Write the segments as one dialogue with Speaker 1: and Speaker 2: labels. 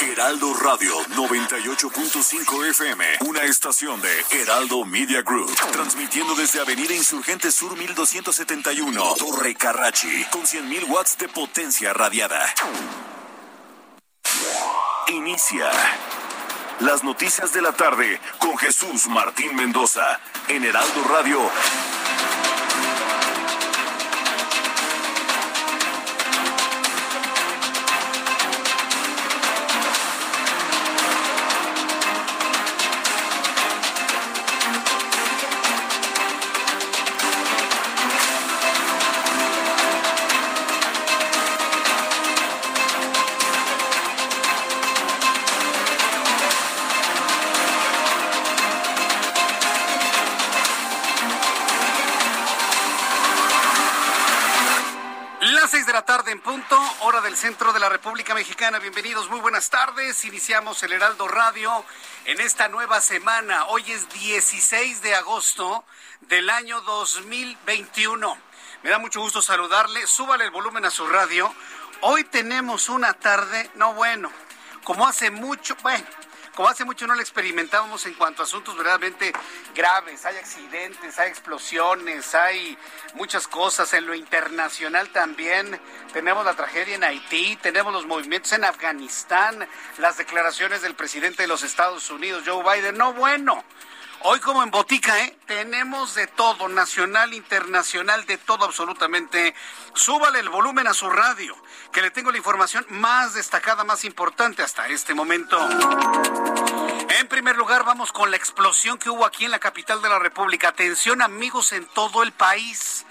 Speaker 1: Heraldo Radio 98.5 FM, una estación de Heraldo Media Group, transmitiendo desde Avenida Insurgente Sur 1271, Torre Carrachi, con 100.000 watts de potencia radiada. Inicia las noticias de la tarde con Jesús Martín Mendoza en Heraldo Radio.
Speaker 2: República Mexicana. Bienvenidos, muy buenas tardes. Iniciamos el Heraldo Radio en esta nueva semana. Hoy es 16 de agosto del año 2021. Me da mucho gusto saludarle. Súbale el volumen a su radio. Hoy tenemos una tarde, no bueno, como hace mucho, bueno, como hace mucho no lo experimentábamos en cuanto a asuntos verdaderamente graves. Hay accidentes, hay explosiones, hay muchas cosas. En lo internacional también tenemos la tragedia en Haití, tenemos los movimientos en Afganistán, las declaraciones del presidente de los Estados Unidos, Joe Biden. No, bueno. Hoy como en botica, ¿eh? Tenemos de todo, nacional, internacional, de todo absolutamente. Súbale el volumen a su radio, que le tengo la información más destacada, más importante hasta este momento. En primer lugar, vamos con la explosión que hubo aquí en la capital de la República. Atención amigos en todo el país.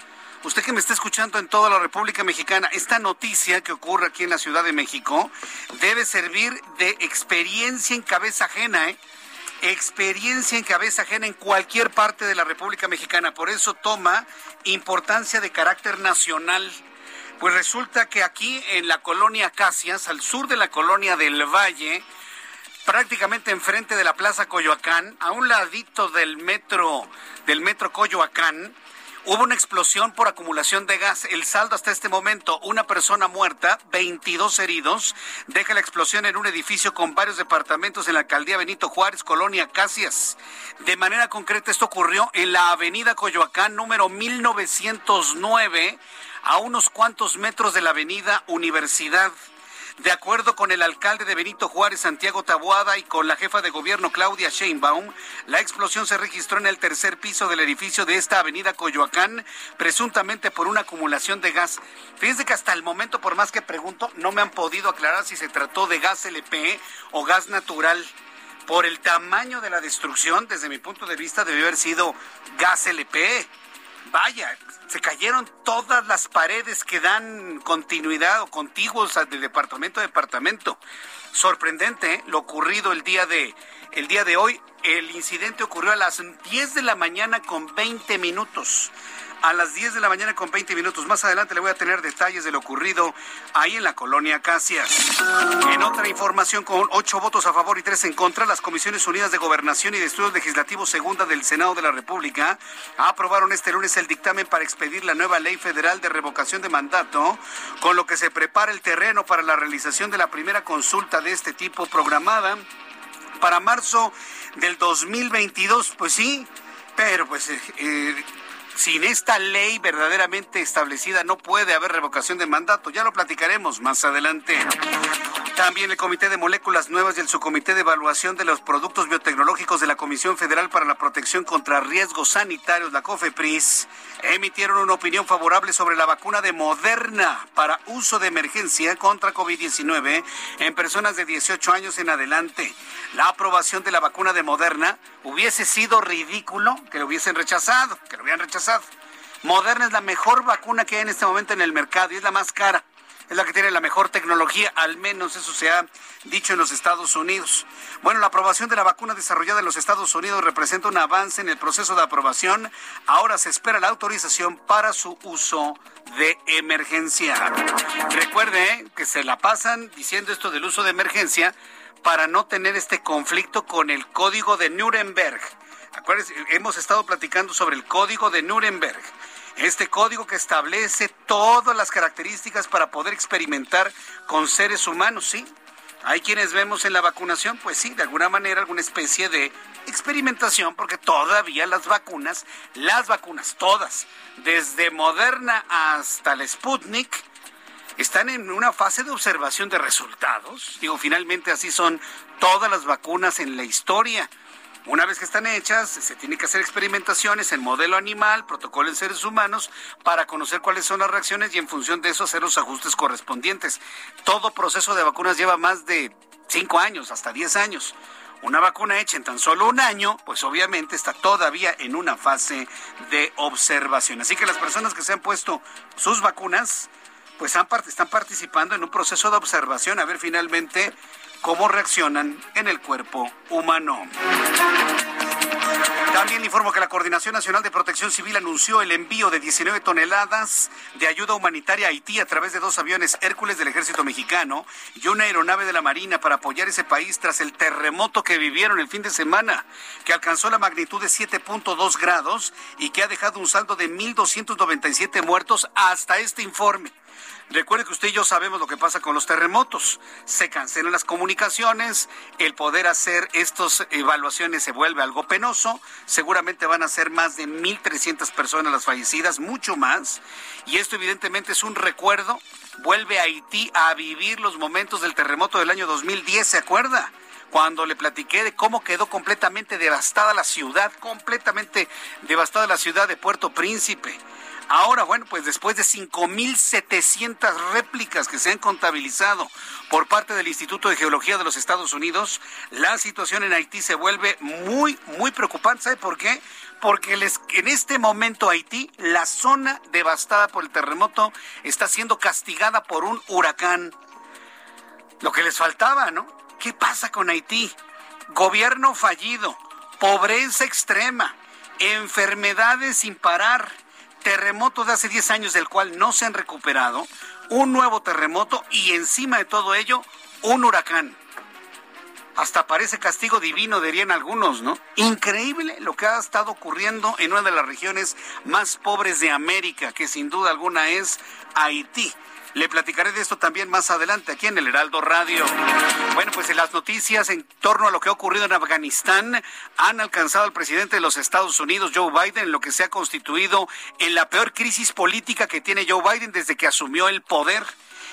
Speaker 2: Usted que me está escuchando en toda la República Mexicana, esta noticia que ocurre aquí en la Ciudad de México debe servir de experiencia en cabeza ajena, ¿eh? Experiencia en cabeza ajena en cualquier parte de la República Mexicana. Por eso toma importancia de carácter nacional. Pues resulta que aquí en la colonia Casias, al sur de la colonia del Valle, prácticamente enfrente de la Plaza Coyoacán, a un ladito del metro del metro Coyoacán, Hubo una explosión por acumulación de gas. El saldo hasta este momento, una persona muerta, 22 heridos. Deja la explosión en un edificio con varios departamentos en la alcaldía Benito Juárez, Colonia Casias. De manera concreta, esto ocurrió en la avenida Coyoacán, número 1909, a unos cuantos metros de la avenida Universidad. De acuerdo con el alcalde de Benito Juárez, Santiago Taboada, y con la jefa de gobierno, Claudia Sheinbaum, la explosión se registró en el tercer piso del edificio de esta avenida Coyoacán, presuntamente por una acumulación de gas. Fíjense que hasta el momento, por más que pregunto, no me han podido aclarar si se trató de gas LP o gas natural. Por el tamaño de la destrucción, desde mi punto de vista, debió haber sido gas LP. Vaya, se cayeron todas las paredes que dan continuidad o contiguos de departamento a departamento. Sorprendente ¿eh? lo ocurrido el día de el día de hoy. El incidente ocurrió a las 10 de la mañana con 20 minutos. A las 10 de la mañana con 20 minutos. Más adelante le voy a tener detalles de lo ocurrido ahí en la colonia Casias. En otra información, con ocho votos a favor y tres en contra, las Comisiones Unidas de Gobernación y de Estudios Legislativos Segunda del Senado de la República aprobaron este lunes el dictamen para expedir la nueva ley federal de revocación de mandato, con lo que se prepara el terreno para la realización de la primera consulta de este tipo programada para marzo del 2022. Pues sí, pero pues eh, eh, sin esta ley verdaderamente establecida no puede haber revocación de mandato. Ya lo platicaremos más adelante. También el Comité de Moléculas Nuevas y el Subcomité de Evaluación de los Productos Biotecnológicos de la Comisión Federal para la Protección contra Riesgos Sanitarios, la COFEPRIS, emitieron una opinión favorable sobre la vacuna de Moderna para uso de emergencia contra COVID-19 en personas de 18 años en adelante. La aprobación de la vacuna de Moderna hubiese sido ridículo que lo hubiesen rechazado, que lo hubieran rechazado. Moderna es la mejor vacuna que hay en este momento en el mercado y es la más cara. es la que tiene la mejor tecnología, al menos eso se ha dicho en los Estados Unidos. Bueno, la aprobación de la vacuna desarrollada en los Estados Unidos representa un avance en el proceso de aprobación. Ahora se espera la autorización para su uso de emergencia. Recuerde ¿eh? que se la pasan diciendo esto del uso de emergencia para no tener este conflicto con el código de Nuremberg. Acuérdense, hemos estado platicando sobre el código de Nuremberg. Este código que establece todas las características para poder experimentar con seres humanos, ¿sí? Hay quienes vemos en la vacunación, pues sí, de alguna manera alguna especie de experimentación, porque todavía las vacunas, las vacunas, todas, desde Moderna hasta el Sputnik, están en una fase de observación de resultados. Digo, finalmente así son todas las vacunas en la historia. Una vez que están hechas, se tienen que hacer experimentaciones en modelo animal, protocolo en seres humanos, para conocer cuáles son las reacciones y en función de eso hacer los ajustes correspondientes. Todo proceso de vacunas lleva más de 5 años, hasta 10 años. Una vacuna hecha en tan solo un año, pues obviamente está todavía en una fase de observación. Así que las personas que se han puesto sus vacunas, pues están participando en un proceso de observación a ver finalmente cómo reaccionan en el cuerpo humano. También informo que la Coordinación Nacional de Protección Civil anunció el envío de 19 toneladas de ayuda humanitaria a Haití a través de dos aviones Hércules del Ejército Mexicano y una aeronave de la Marina para apoyar ese país tras el terremoto que vivieron el fin de semana, que alcanzó la magnitud de 7.2 grados y que ha dejado un saldo de 1.297 muertos hasta este informe. Recuerde que usted y yo sabemos lo que pasa con los terremotos. Se cancelan las comunicaciones, el poder hacer estas evaluaciones se vuelve algo penoso. Seguramente van a ser más de 1.300 personas las fallecidas, mucho más. Y esto evidentemente es un recuerdo. Vuelve a Haití a vivir los momentos del terremoto del año 2010, ¿se acuerda? cuando le platiqué de cómo quedó completamente devastada la ciudad, completamente devastada la ciudad de Puerto Príncipe. Ahora, bueno, pues después de 5.700 réplicas que se han contabilizado por parte del Instituto de Geología de los Estados Unidos, la situación en Haití se vuelve muy, muy preocupante. ¿Sabe por qué? Porque en este momento Haití, la zona devastada por el terremoto, está siendo castigada por un huracán. Lo que les faltaba, ¿no? ¿Qué pasa con Haití? Gobierno fallido, pobreza extrema, enfermedades sin parar terremoto de hace 10 años del cual no se han recuperado, un nuevo terremoto y encima de todo ello, un huracán. Hasta parece castigo divino, dirían algunos, ¿no? Increíble lo que ha estado ocurriendo en una de las regiones más pobres de América, que sin duda alguna es Haití. Le platicaré de esto también más adelante aquí en el Heraldo Radio. Bueno, pues en las noticias en torno a lo que ha ocurrido en Afganistán han alcanzado al presidente de los Estados Unidos, Joe Biden, en lo que se ha constituido en la peor crisis política que tiene Joe Biden desde que asumió el poder.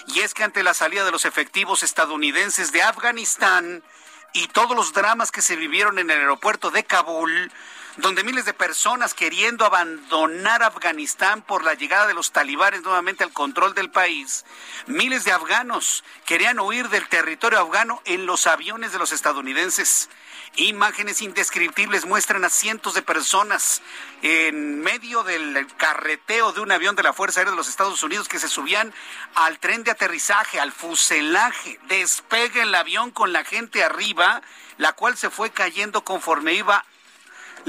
Speaker 2: Y es que ante la salida de los efectivos estadounidenses de Afganistán y todos los dramas que se vivieron en el aeropuerto de Kabul, donde miles de personas queriendo abandonar Afganistán por la llegada de los talibanes nuevamente al control del país, miles de afganos querían huir del territorio afgano en los aviones de los estadounidenses. Imágenes indescriptibles muestran a cientos de personas en medio del carreteo de un avión de la Fuerza Aérea de los Estados Unidos que se subían al tren de aterrizaje, al fuselaje. Despega el avión con la gente arriba, la cual se fue cayendo conforme iba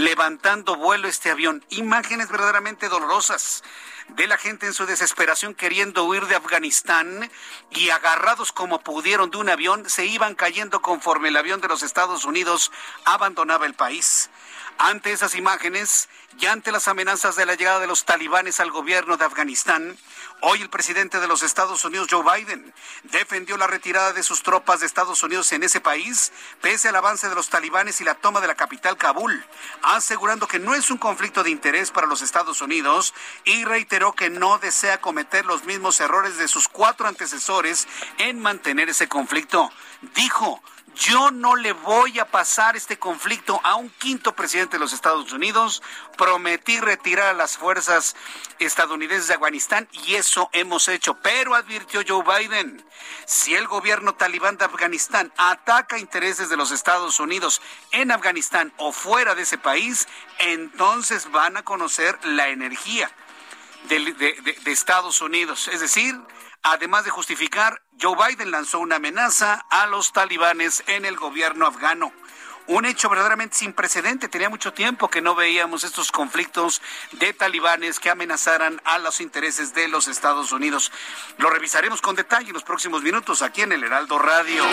Speaker 2: levantando vuelo este avión. Imágenes verdaderamente dolorosas de la gente en su desesperación queriendo huir de Afganistán y agarrados como pudieron de un avión, se iban cayendo conforme el avión de los Estados Unidos abandonaba el país. Ante esas imágenes y ante las amenazas de la llegada de los talibanes al gobierno de Afganistán, hoy el presidente de los Estados Unidos, Joe Biden, defendió la retirada de sus tropas de Estados Unidos en ese país, pese al avance de los talibanes y la toma de la capital Kabul, asegurando que no es un conflicto de interés para los Estados Unidos y reiteró que no desea cometer los mismos errores de sus cuatro antecesores en mantener ese conflicto. Dijo, yo no le voy a pasar este conflicto a un quinto presidente de los Estados Unidos. Prometí retirar a las fuerzas estadounidenses de Afganistán y eso hemos hecho. Pero advirtió Joe Biden, si el gobierno talibán de Afganistán ataca intereses de los Estados Unidos en Afganistán o fuera de ese país, entonces van a conocer la energía de, de Estados Unidos. Es decir, Además de justificar, Joe Biden lanzó una amenaza a los talibanes en el gobierno afgano un hecho verdaderamente sin precedente. Tenía mucho tiempo que no veíamos estos conflictos de talibanes que amenazaran a los intereses de los Estados Unidos. Lo revisaremos con detalle en los próximos minutos aquí en el Heraldo Radio.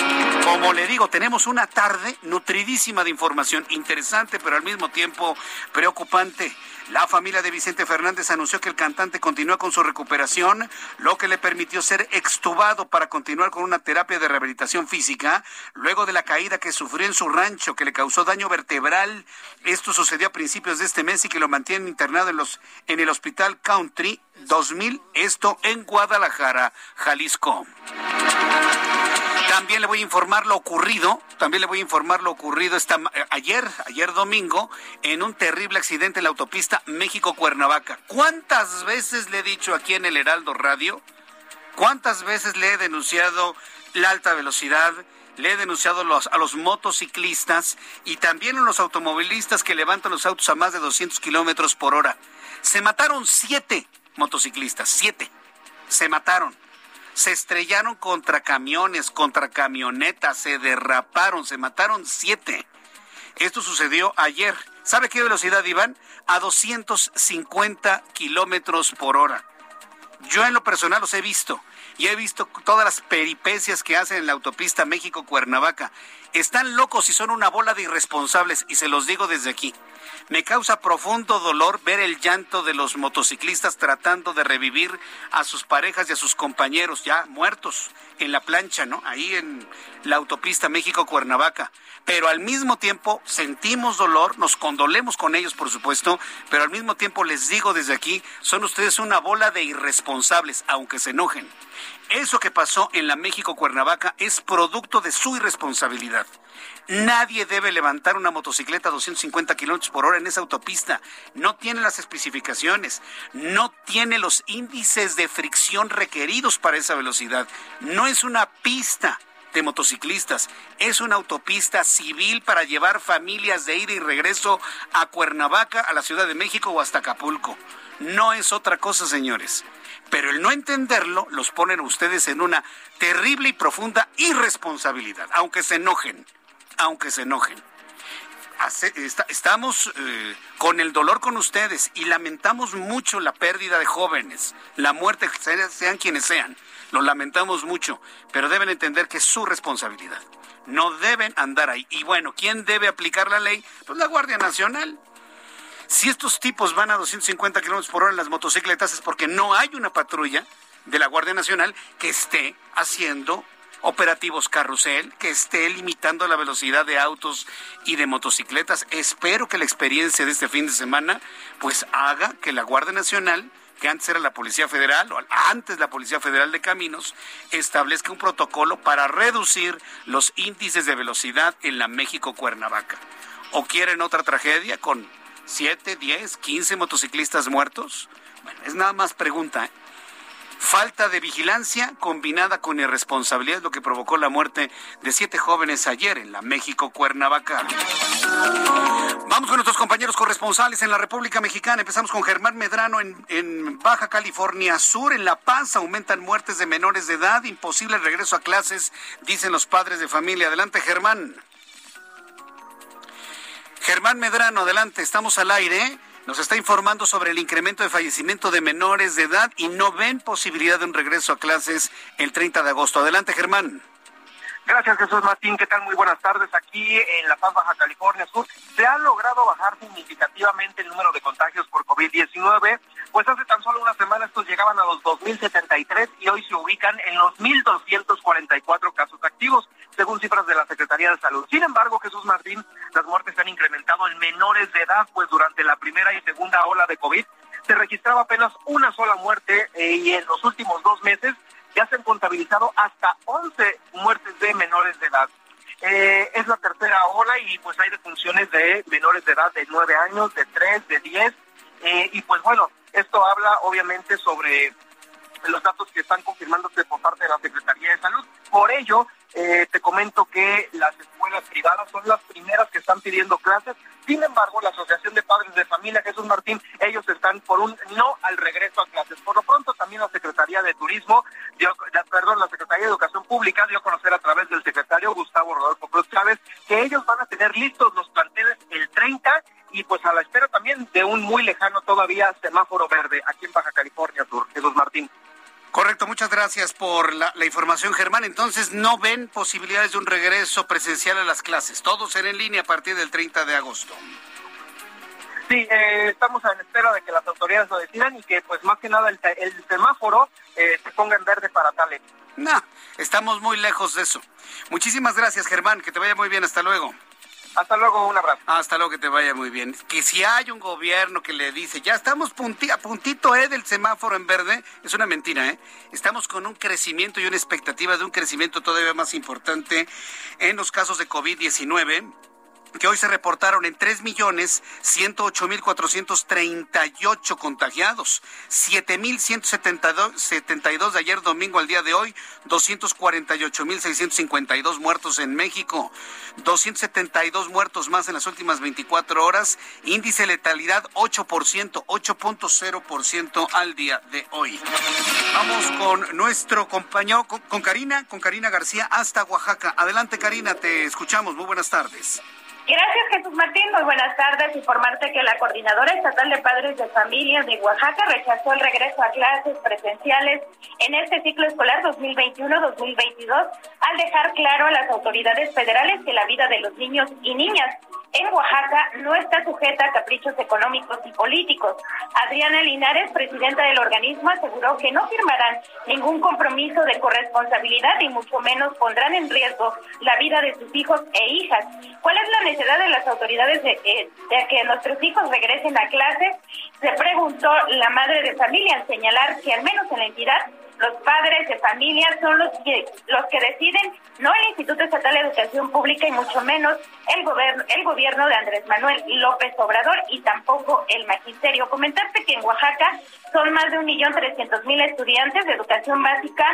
Speaker 2: Como le digo, tenemos una tarde nutridísima de información interesante, pero al mismo tiempo preocupante. La familia de Vicente Fernández anunció que el cantante continúa con su recuperación, lo que le permitió ser extubado para continuar con una terapia de rehabilitación física luego de la caída que sufrió en su rancho que le causó daño vertebral. Esto sucedió a principios de este mes y que lo mantienen internado en, los, en el Hospital Country 2000, esto en Guadalajara, Jalisco. También le voy a informar lo ocurrido, también le voy a informar lo ocurrido esta, eh, ayer, ayer domingo, en un terrible accidente en la autopista México-Cuernavaca. ¿Cuántas veces le he dicho aquí en el Heraldo Radio? ¿Cuántas veces le he denunciado la alta velocidad? Le he denunciado a los motociclistas y también a los automovilistas que levantan los autos a más de 200 kilómetros por hora. Se mataron siete motociclistas, siete. Se mataron se estrellaron contra camiones, contra camionetas, se derraparon, se mataron siete. Esto sucedió ayer. ¿Sabe qué velocidad iban? A 250 kilómetros por hora. Yo en lo personal los he visto y he visto todas las peripecias que hacen en la autopista México-Cuernavaca. Están locos y son una bola de irresponsables y se los digo desde aquí. Me causa profundo dolor ver el llanto de los motociclistas tratando de revivir a sus parejas y a sus compañeros ya muertos en la plancha, ¿no? Ahí en la autopista México-Cuernavaca. Pero al mismo tiempo sentimos dolor, nos condolemos con ellos, por supuesto, pero al mismo tiempo les digo desde aquí, son ustedes una bola de irresponsables, aunque se enojen. Eso que pasó en la México Cuernavaca es producto de su irresponsabilidad. Nadie debe levantar una motocicleta a 250 kilómetros por hora en esa autopista. No tiene las especificaciones, no tiene los índices de fricción requeridos para esa velocidad. No es una pista de motociclistas, es una autopista civil para llevar familias de ida y regreso a Cuernavaca, a la Ciudad de México o hasta Acapulco. No es otra cosa, señores. Pero el no entenderlo los ponen a ustedes en una terrible y profunda irresponsabilidad, aunque se enojen, aunque se enojen. Estamos eh, con el dolor con ustedes y lamentamos mucho la pérdida de jóvenes, la muerte, sean quienes sean. Lo lamentamos mucho, pero deben entender que es su responsabilidad. No deben andar ahí. Y bueno, ¿quién debe aplicar la ley? Pues la Guardia Nacional. Si estos tipos van a 250 kilómetros por hora en las motocicletas es porque no hay una patrulla de la Guardia Nacional que esté haciendo operativos carrusel, que esté limitando la velocidad de autos y de motocicletas. Espero que la experiencia de este fin de semana pues haga que la Guardia Nacional que antes era la Policía Federal o antes la Policía Federal de Caminos, establezca un protocolo para reducir los índices de velocidad en la México Cuernavaca. ¿O quieren otra tragedia con 7, 10, 15 motociclistas muertos? Bueno, es nada más pregunta. ¿eh? Falta de vigilancia combinada con irresponsabilidad es lo que provocó la muerte de siete jóvenes ayer en la México Cuernavaca. Vamos con nuestros compañeros corresponsales en la República Mexicana. Empezamos con Germán Medrano en, en, Baja California Sur. En La Paz aumentan muertes de menores de edad. Imposible regreso a clases, dicen los padres de familia. Adelante, Germán. Germán Medrano, adelante. Estamos al aire nos está informando sobre el incremento de fallecimiento de menores de edad y no ven posibilidad de un regreso a clases el 30 de agosto. Adelante, Germán.
Speaker 3: Gracias, Jesús Martín. ¿Qué tal? Muy buenas tardes. Aquí en La Paz, Baja California Sur, se ha logrado bajar significativamente el número de contagios por COVID-19, pues hace tan solo una semana estos llegaban a los 2.073 y hoy se ubican en los 1.244 casos activos, según cifras de la Secretaría de Salud. Sin embargo, Jesús Martín, las muertes se han incrementado en menores de edad, pues durante la primera y segunda ola de COVID se registraba apenas una sola muerte eh, y en los últimos dos meses ya se han contabilizado hasta 11 muertes de menores de edad. Eh, es la tercera ola y pues hay defunciones de menores de edad de 9 años, de 3, de 10. Eh, y pues bueno, esto habla obviamente sobre los datos que están confirmándose por parte de la Secretaría de Salud. Por ello, Eh, te comento que las escuelas privadas son las primeras que están pidiendo clases. Sin embargo, la Asociación de Padres de Familia Jesús Martín, ellos están por un no al regreso a clases. Por lo pronto, también la Secretaría de Turismo, dio, perdón, la Secretaría de Educación Pública dio a conocer a través del secretario Gustavo Rodolfo Cruz Chávez que ellos van a tener listos los planteles el 30 y pues a la espera también de un muy lejano todavía semáforo verde aquí en Baja California Sur. Jesús Martín.
Speaker 2: Correcto, muchas gracias por la, información, Germán. Entonces, ¿no ven posibilidades de un regreso presencial a las clases? Todo será en línea a partir del 30 de agosto.
Speaker 3: Sí, eh, estamos en espera de que las autoridades lo decidan y que, pues, más que nada el, semáforo eh, se ponga en verde para tales.
Speaker 2: No, estamos muy lejos de eso. Muchísimas gracias, Germán. Que te vaya muy bien. Hasta luego.
Speaker 3: Hasta luego, un abrazo.
Speaker 2: Hasta luego, que te vaya muy bien. Que si hay un gobierno que le dice, ya estamos a puntito eh, del semáforo en verde, es una mentira, ¿eh? Estamos con un crecimiento y una expectativa de un crecimiento todavía más importante en los casos de COVID-19 que hoy se reportaron en 3.108.438 contagiados, 7.172 de ayer domingo al día de hoy, 248.652 muertos en México, 272 muertos más en las últimas 24 horas, índice de letalidad 8%, 8.0% al día de hoy. Vamos con nuestro compañero, con Karina, con Karina García hasta Oaxaca. Adelante Karina, te escuchamos. Muy buenas tardes.
Speaker 4: Gracias, Jesús Martín. Muy buenas tardes. Informarte que la Coordinadora Estatal de Padres de Familias de Oaxaca rechazó el regreso a clases presenciales en este ciclo escolar 2021-2022 al dejar claro a las autoridades federales que la vida de los niños y niñas en Oaxaca no está sujeta a caprichos económicos y políticos. Adriana Linares, presidenta del organismo, aseguró que no firmarán ningún compromiso de corresponsabilidad y mucho menos pondrán en riesgo la vida de sus hijos e hijas. ¿Cuál es la necesidad de las autoridades de, eh, que nuestros hijos regresen a clases? Se preguntó la madre de familia al señalar que al menos en la entidad los padres de familia son los que los que deciden, no el Instituto Estatal de Educación Pública y mucho menos el gobierno el gobierno de Andrés Manuel López Obrador y tampoco el magisterio. Comentarte que en Oaxaca son más de un millón trescientos mil estudiantes de educación básica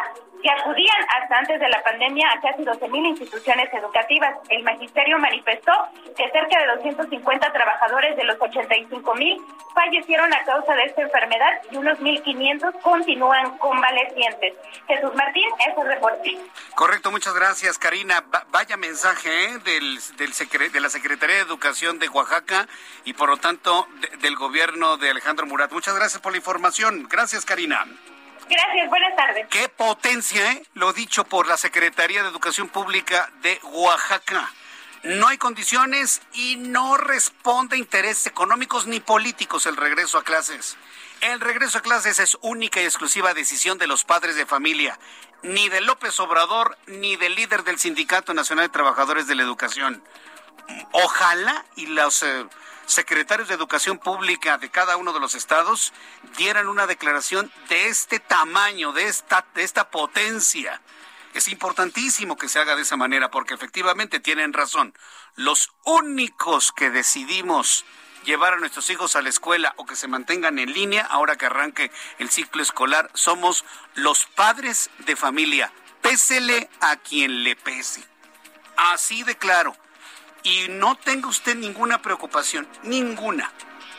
Speaker 4: que acudían hasta antes de la pandemia a casi 12.000 instituciones educativas. El magisterio manifestó que cerca de 250 trabajadores de los 85.000 fallecieron a causa de esta enfermedad y unos 1.500 continúan convalecientes. Jesús Martín, es reporte.
Speaker 2: Correcto, muchas gracias, Karina. vaya mensaje ¿eh? del, del de la Secretaría de Educación de Oaxaca y, por lo tanto, del gobierno de Alejandro Murat. Muchas gracias por la información. Gracias, Karina.
Speaker 4: Gracias, buenas tardes.
Speaker 2: Qué potencia, ¿eh? Lo dicho por la Secretaría de Educación Pública de Oaxaca. No hay condiciones y no responde a intereses económicos ni políticos el regreso a clases. El regreso a clases es única y exclusiva decisión de los padres de familia, ni de López Obrador ni del líder del Sindicato Nacional de Trabajadores de la Educación. Ojalá y los eh, secretarios de Educación Pública de cada uno de los estados dieran una declaración de este tamaño, de esta, de esta potencia. Es importantísimo que se haga de esa manera porque efectivamente tienen razón. Los únicos que decidimos llevar a nuestros hijos a la escuela o que se mantengan en línea ahora que arranque el ciclo escolar somos los padres de familia. Pésele a quien le pese. Así de claro. Y no tenga usted ninguna preocupación, ninguna.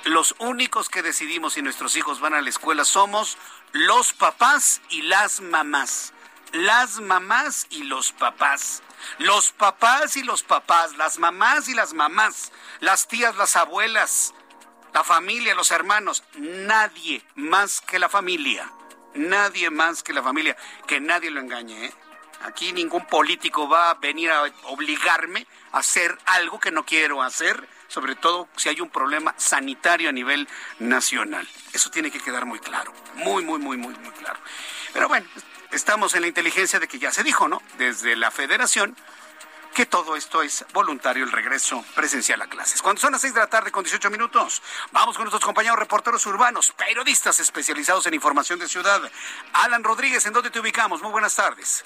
Speaker 2: Los únicos que decidimos si nuestros hijos van a la escuela somos los papás y las mamás. Las mamás y los papás. Los papás y los papás, las mamás y las mamás, las tías, las abuelas, la familia, los hermanos, nadie más que la familia. Nadie más que la familia. Que nadie lo engañe, ¿eh? Aquí ningún político va a venir a obligarme a hacer algo que no quiero hacer, sobre todo si hay un problema sanitario a nivel nacional. Eso tiene que quedar muy claro, muy, muy, muy, muy, muy claro. Pero bueno, estamos en la inteligencia de que ya se dijo, ¿no? Desde la federación que todo esto es voluntario, el regreso presencial a clases. Cuando son las 6 de la tarde con 18 minutos, vamos con nuestros compañeros reporteros urbanos, periodistas especializados en información de ciudad. Alan Rodríguez, ¿en dónde te ubicamos? Muy buenas tardes.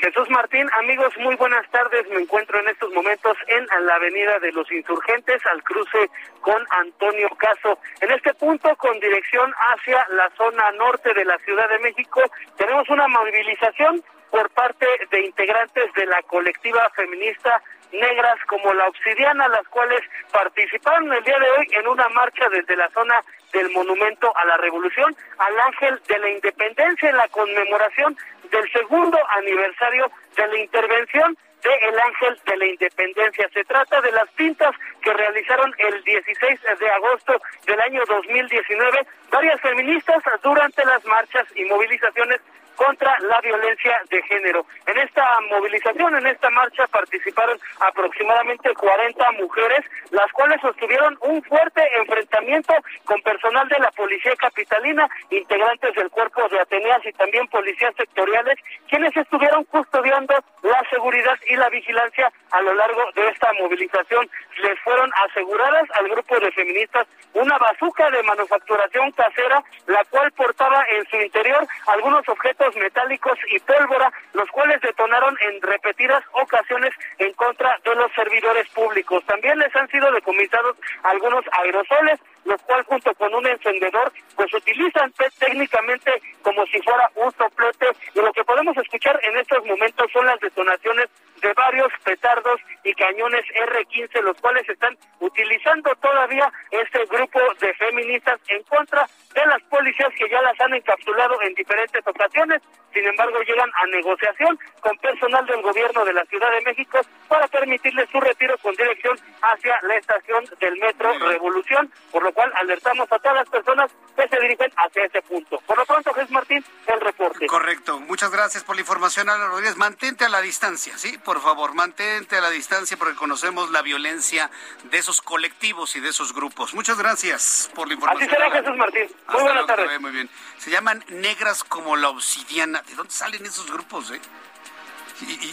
Speaker 5: Jesús Martín, amigos, muy buenas tardes. Me encuentro en estos momentos en la Avenida de los Insurgentes, al cruce con Antonio Caso. En este punto, con dirección hacia la zona norte de la Ciudad de México, tenemos una movilización por parte de integrantes de la colectiva feminista negras como la obsidiana, las cuales participaron el día de hoy en una marcha desde la zona del Monumento a la Revolución al Ángel de la Independencia en la conmemoración del segundo aniversario de la intervención de El Ángel de la Independencia. Se trata de las pintas que realizaron el 16 de agosto del año 2019 varias feministas durante las marchas y movilizaciones contra la violencia de género. En esta movilización, en esta marcha participaron aproximadamente 40 mujeres, las cuales sostuvieron un fuerte enfrentamiento con personal de la Policía Capitalina, integrantes del cuerpo de Ateneas y también policías sectoriales, quienes estuvieron custodiando la seguridad y la vigilancia a lo largo de esta movilización. Les fueron aseguradas al grupo de feministas una bazuca de manufacturación casera, la cual portaba en su interior algunos objetos metálicos y pólvora, los cuales detonaron en repetidas ocasiones en contra de los servidores públicos. También les han sido decomisados algunos aerosoles, los cuales junto con un encendedor pues utilizan técnicamente como si fuera un soplete y lo que podemos escuchar en estos momentos son las detonaciones de varios petardos y cañones R-15, los cuales están utilizando todavía este grupo de feministas en contra de las policías que ya las han encapsulado en diferentes ocasiones. Sin embargo, llegan a negociación con personal del gobierno de la Ciudad de México para permitirles su retiro con dirección hacia la estación del Metro Revolución, por lo cual alertamos a todas las personas que se dirigen hacia ese punto. Por lo pronto, Jesús Martín, el reporte.
Speaker 2: Correcto. Muchas gracias por la información, Ana Rodríguez. Mantente a la distancia, ¿sí? Por favor, mantente a la distancia porque conocemos la violencia de esos colectivos y de esos grupos. Muchas gracias por la información.
Speaker 5: Así será, Jesús Martín. Muy buenas tardes.
Speaker 2: Muy bien. Se llaman negras como la obsidiana. ¿De dónde salen esos grupos, eh?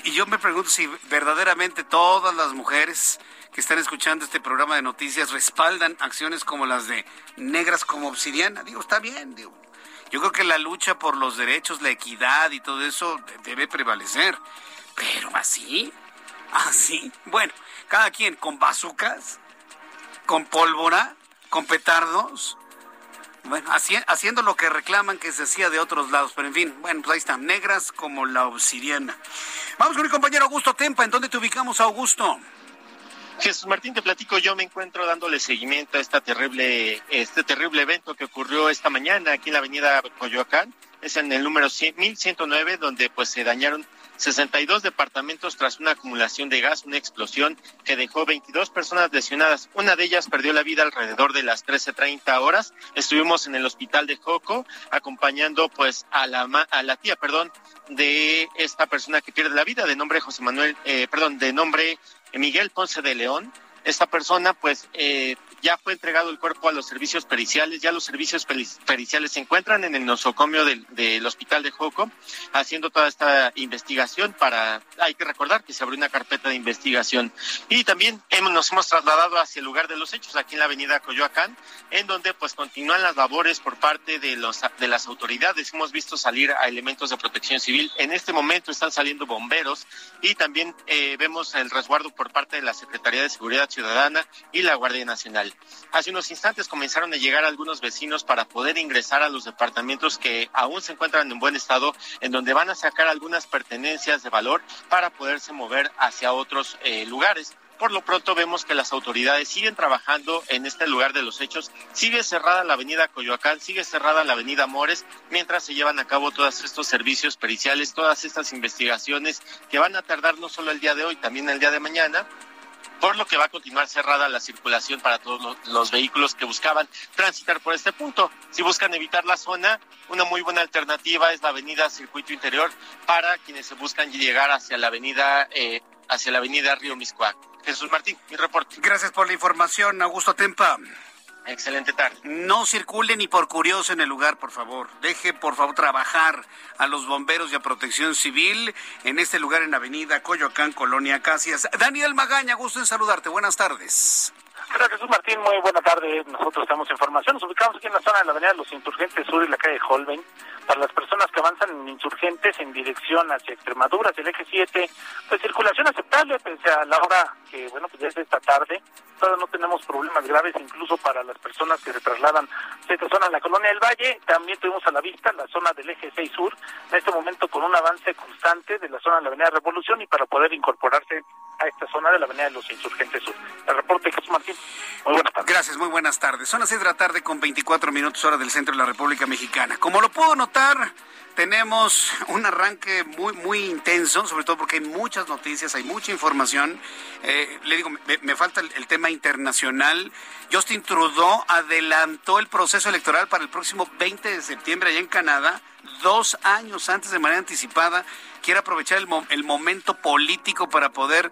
Speaker 2: y yo me pregunto si verdaderamente todas las mujeres que están escuchando este programa de noticias respaldan acciones como las de negras como obsidiana. Digo, está bien, digo. Yo creo que la lucha por los derechos, la equidad y todo eso debe prevalecer. Pero así, así. Bueno, cada quien con bazucas, con pólvora, con petardos. Bueno, haciendo lo que reclaman que se hacía de otros lados. Pero en fin, bueno, pues ahí están, negras como la obsidiana. Vamos con mi compañero Augusto Tempa. ¿En dónde te ubicamos, Augusto?
Speaker 6: Jesús Martín, te platico, yo me encuentro dándole seguimiento a esta terrible, este terrible evento que ocurrió esta mañana aquí en la avenida Coyoacán. Es en el número 1109, donde pues se dañaron 62 departamentos tras una acumulación de gas, una explosión que dejó 22 personas lesionadas. Una de ellas perdió la vida alrededor de las 13:30 horas. Estuvimos en el hospital de Joco acompañando pues a la a la tía, perdón, de esta persona que pierde la vida de nombre José Manuel, eh, perdón, de nombre Miguel Ponce de León. Esta persona pues eh, ya fue entregado el cuerpo a los servicios periciales, ya los servicios periciales se encuentran en el nosocomio del, hospital de Joco haciendo toda esta investigación para, hay que recordar que se abrió una carpeta de investigación y también hemos, nos hemos trasladado hacia el lugar de los hechos, aquí en la avenida Coyoacán, en donde pues continúan las labores por parte de, los, de las autoridades. Hemos visto salir a elementos de protección civil. En este momento están saliendo bomberos y también eh, vemos el resguardo por parte de la Secretaría de Seguridad Ciudadana y la Guardia Nacional. Hace unos instantes comenzaron a llegar algunos vecinos para poder ingresar a los departamentos que aún se encuentran en buen estado, en donde van a sacar algunas pertenencias de valor para poderse mover hacia otros eh, lugares. Por lo pronto vemos que las autoridades siguen trabajando en este lugar de los hechos. Sigue cerrada la avenida Coyoacán, sigue cerrada la avenida Mores, mientras se llevan a cabo todos estos servicios periciales, todas estas investigaciones que van a tardar no solo el día de hoy, también el día de mañana, por lo que va a continuar cerrada la circulación para todos los, vehículos que buscaban transitar por este punto. Si buscan evitar la zona, una muy buena alternativa es la avenida Circuito Interior para quienes se buscan llegar hacia la avenida eh, hacia la avenida Río Miscuac. Jesús Martín, mi reporte.
Speaker 2: Gracias por la información, Augusto Tempa.
Speaker 6: Excelente tarde.
Speaker 2: No circule ni por curioso en el lugar, por favor. Deje, por favor, trabajar a los bomberos y a protección civil en este lugar en Avenida Coyoacán, Colonia Casias. Daniel Magaña, gusto en saludarte. Buenas tardes.
Speaker 7: Gracias, Jesús Martín. Muy buena tarde. Nosotros estamos en formación. Nos ubicamos aquí en la zona de la Avenida de los Insurgentes Sur y la calle Holbein para las personas que avanzan en insurgentes en dirección hacia Extremadura, hacia el eje 7, pues circulación aceptable, pese a la hora que, bueno, pues ya es esta tarde, todavía no tenemos problemas graves, incluso para las personas que se trasladan de esta zona, la colonia del Valle, también tuvimos a la vista la zona del eje 6 sur, en este momento con un avance constante de la zona de la avenida Revolución y para poder incorporarse a esta zona de la avenida de los insurgentes sur. El reporte Jesús Martín, muy buenas tardes.
Speaker 2: Gracias, muy buenas tardes. Son las 6 de la tarde con 24 minutos hora del centro de la República Mexicana. Como lo puedo notar, tenemos un arranque muy, muy intenso, sobre todo porque hay muchas noticias, hay mucha información. Eh, le digo, me, falta el, tema internacional. Justin Trudeau adelantó el proceso electoral para el próximo 20 de septiembre allá en Canadá, dos años antes de manera anticipada quiere aprovechar el, el, momento político para poder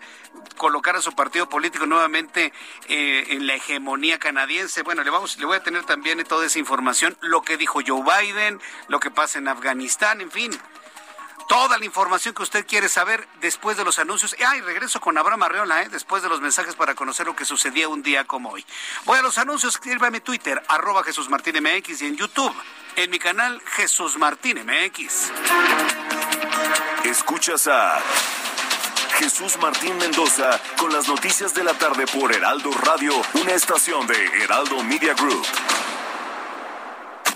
Speaker 2: colocar a su partido político nuevamente eh, en la hegemonía canadiense. Bueno, le vamos, le voy a tener también toda esa información, lo que dijo Joe Biden, lo que pasa en Afganistán, en fin. Toda la información que usted quiere saber después de los anuncios. Ah, y regreso con Abraham Arreola, ¿eh? después de los mensajes para conocer lo que sucedía un día como hoy. Voy a los anuncios, escríbame en Twitter, arroba Jesús Martín MX y en YouTube, en mi canal Jesús Martín MX.
Speaker 1: Escuchas a Jesús Martín Mendoza con las noticias de la tarde por Heraldo Radio, una estación de Heraldo Media Group.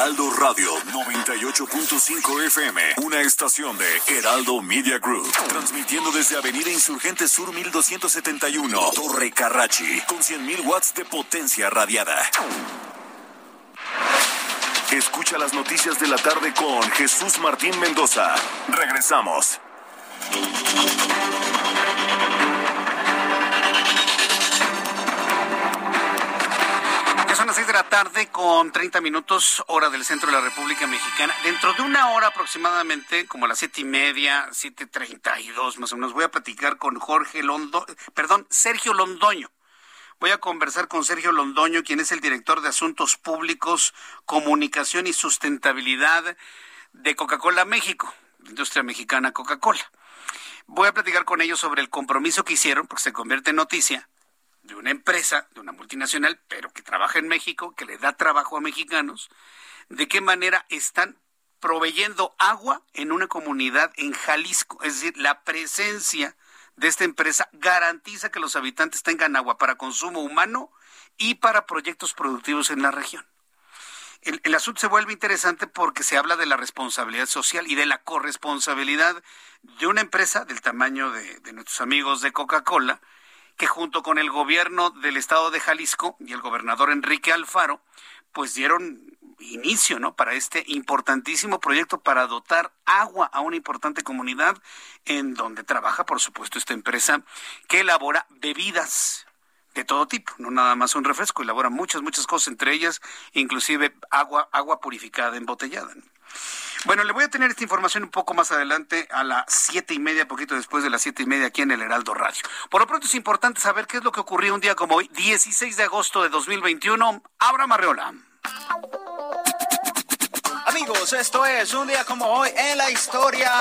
Speaker 1: Heraldo Radio 98.5 FM, una estación de Heraldo Media Group, transmitiendo desde Avenida Insurgente Sur 1271, Torre Carrachi, con 100.000 watts de potencia radiada. Escucha las noticias de la tarde con Jesús Martín Mendoza. Regresamos.
Speaker 2: La tarde con 30 minutos, hora del centro de la República Mexicana. Dentro de una hora aproximadamente, como a las siete y media, siete treinta y dos más o menos, voy a platicar con Jorge Londo, perdón, Sergio Londoño. Voy a conversar con Sergio Londoño, quien es el director de Asuntos Públicos, Comunicación y Sustentabilidad de Coca-Cola México, industria mexicana Coca-Cola. Voy a platicar con ellos sobre el compromiso que hicieron, porque se convierte en noticia, de una empresa, de una multinacional, pero que trabaja en México, que le da trabajo a mexicanos, de qué manera están proveyendo agua en una comunidad en Jalisco. Es decir, la presencia de esta empresa garantiza que los habitantes tengan agua para consumo humano y para proyectos productivos en la región. El, asunto se vuelve interesante porque se habla de la responsabilidad social y de la corresponsabilidad de una empresa del tamaño de, de nuestros amigos de Coca-Cola, que junto con el gobierno del estado de Jalisco y el gobernador Enrique Alfaro, pues dieron inicio, ¿no? Para este importantísimo proyecto para dotar agua a una importante comunidad en donde trabaja, por supuesto, esta empresa que elabora bebidas de todo tipo, no nada más un refresco, elabora muchas, muchas cosas, entre ellas inclusive agua, agua purificada, embotellada. Bueno, le voy a tener esta información un poco más adelante a las siete y media, poquito después de las siete y media aquí en el Heraldo Radio. Por lo pronto es importante saber qué es lo que ocurrió un día como hoy, 16 de agosto de 2021. Abra Marreola.
Speaker 8: Amigos, esto es un día como hoy en la historia.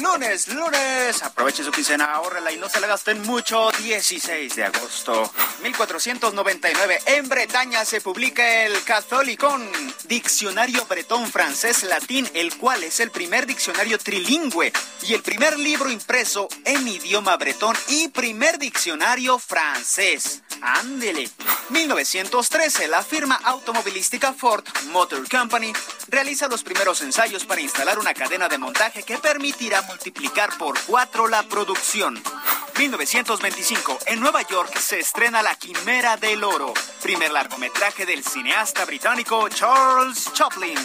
Speaker 8: Lunes, lunes. Aproveche su quincena, ahorrela y no se la gasten mucho. 16 de agosto 1499. En Bretaña se publica el Catholicon, diccionario bretón francés latín, el cual es el primer diccionario trilingüe y el primer libro impreso en idioma bretón y primer diccionario francés. Ándele. 1913, la firma automovilística Ford Motor Company realiza los primeros ensayos para instalar una cadena de montaje que permitirá multiplicar por cuatro la producción. 1925, en Nueva York se estrena La Quimera del Oro, primer largometraje del cineasta británico Charles Chaplin.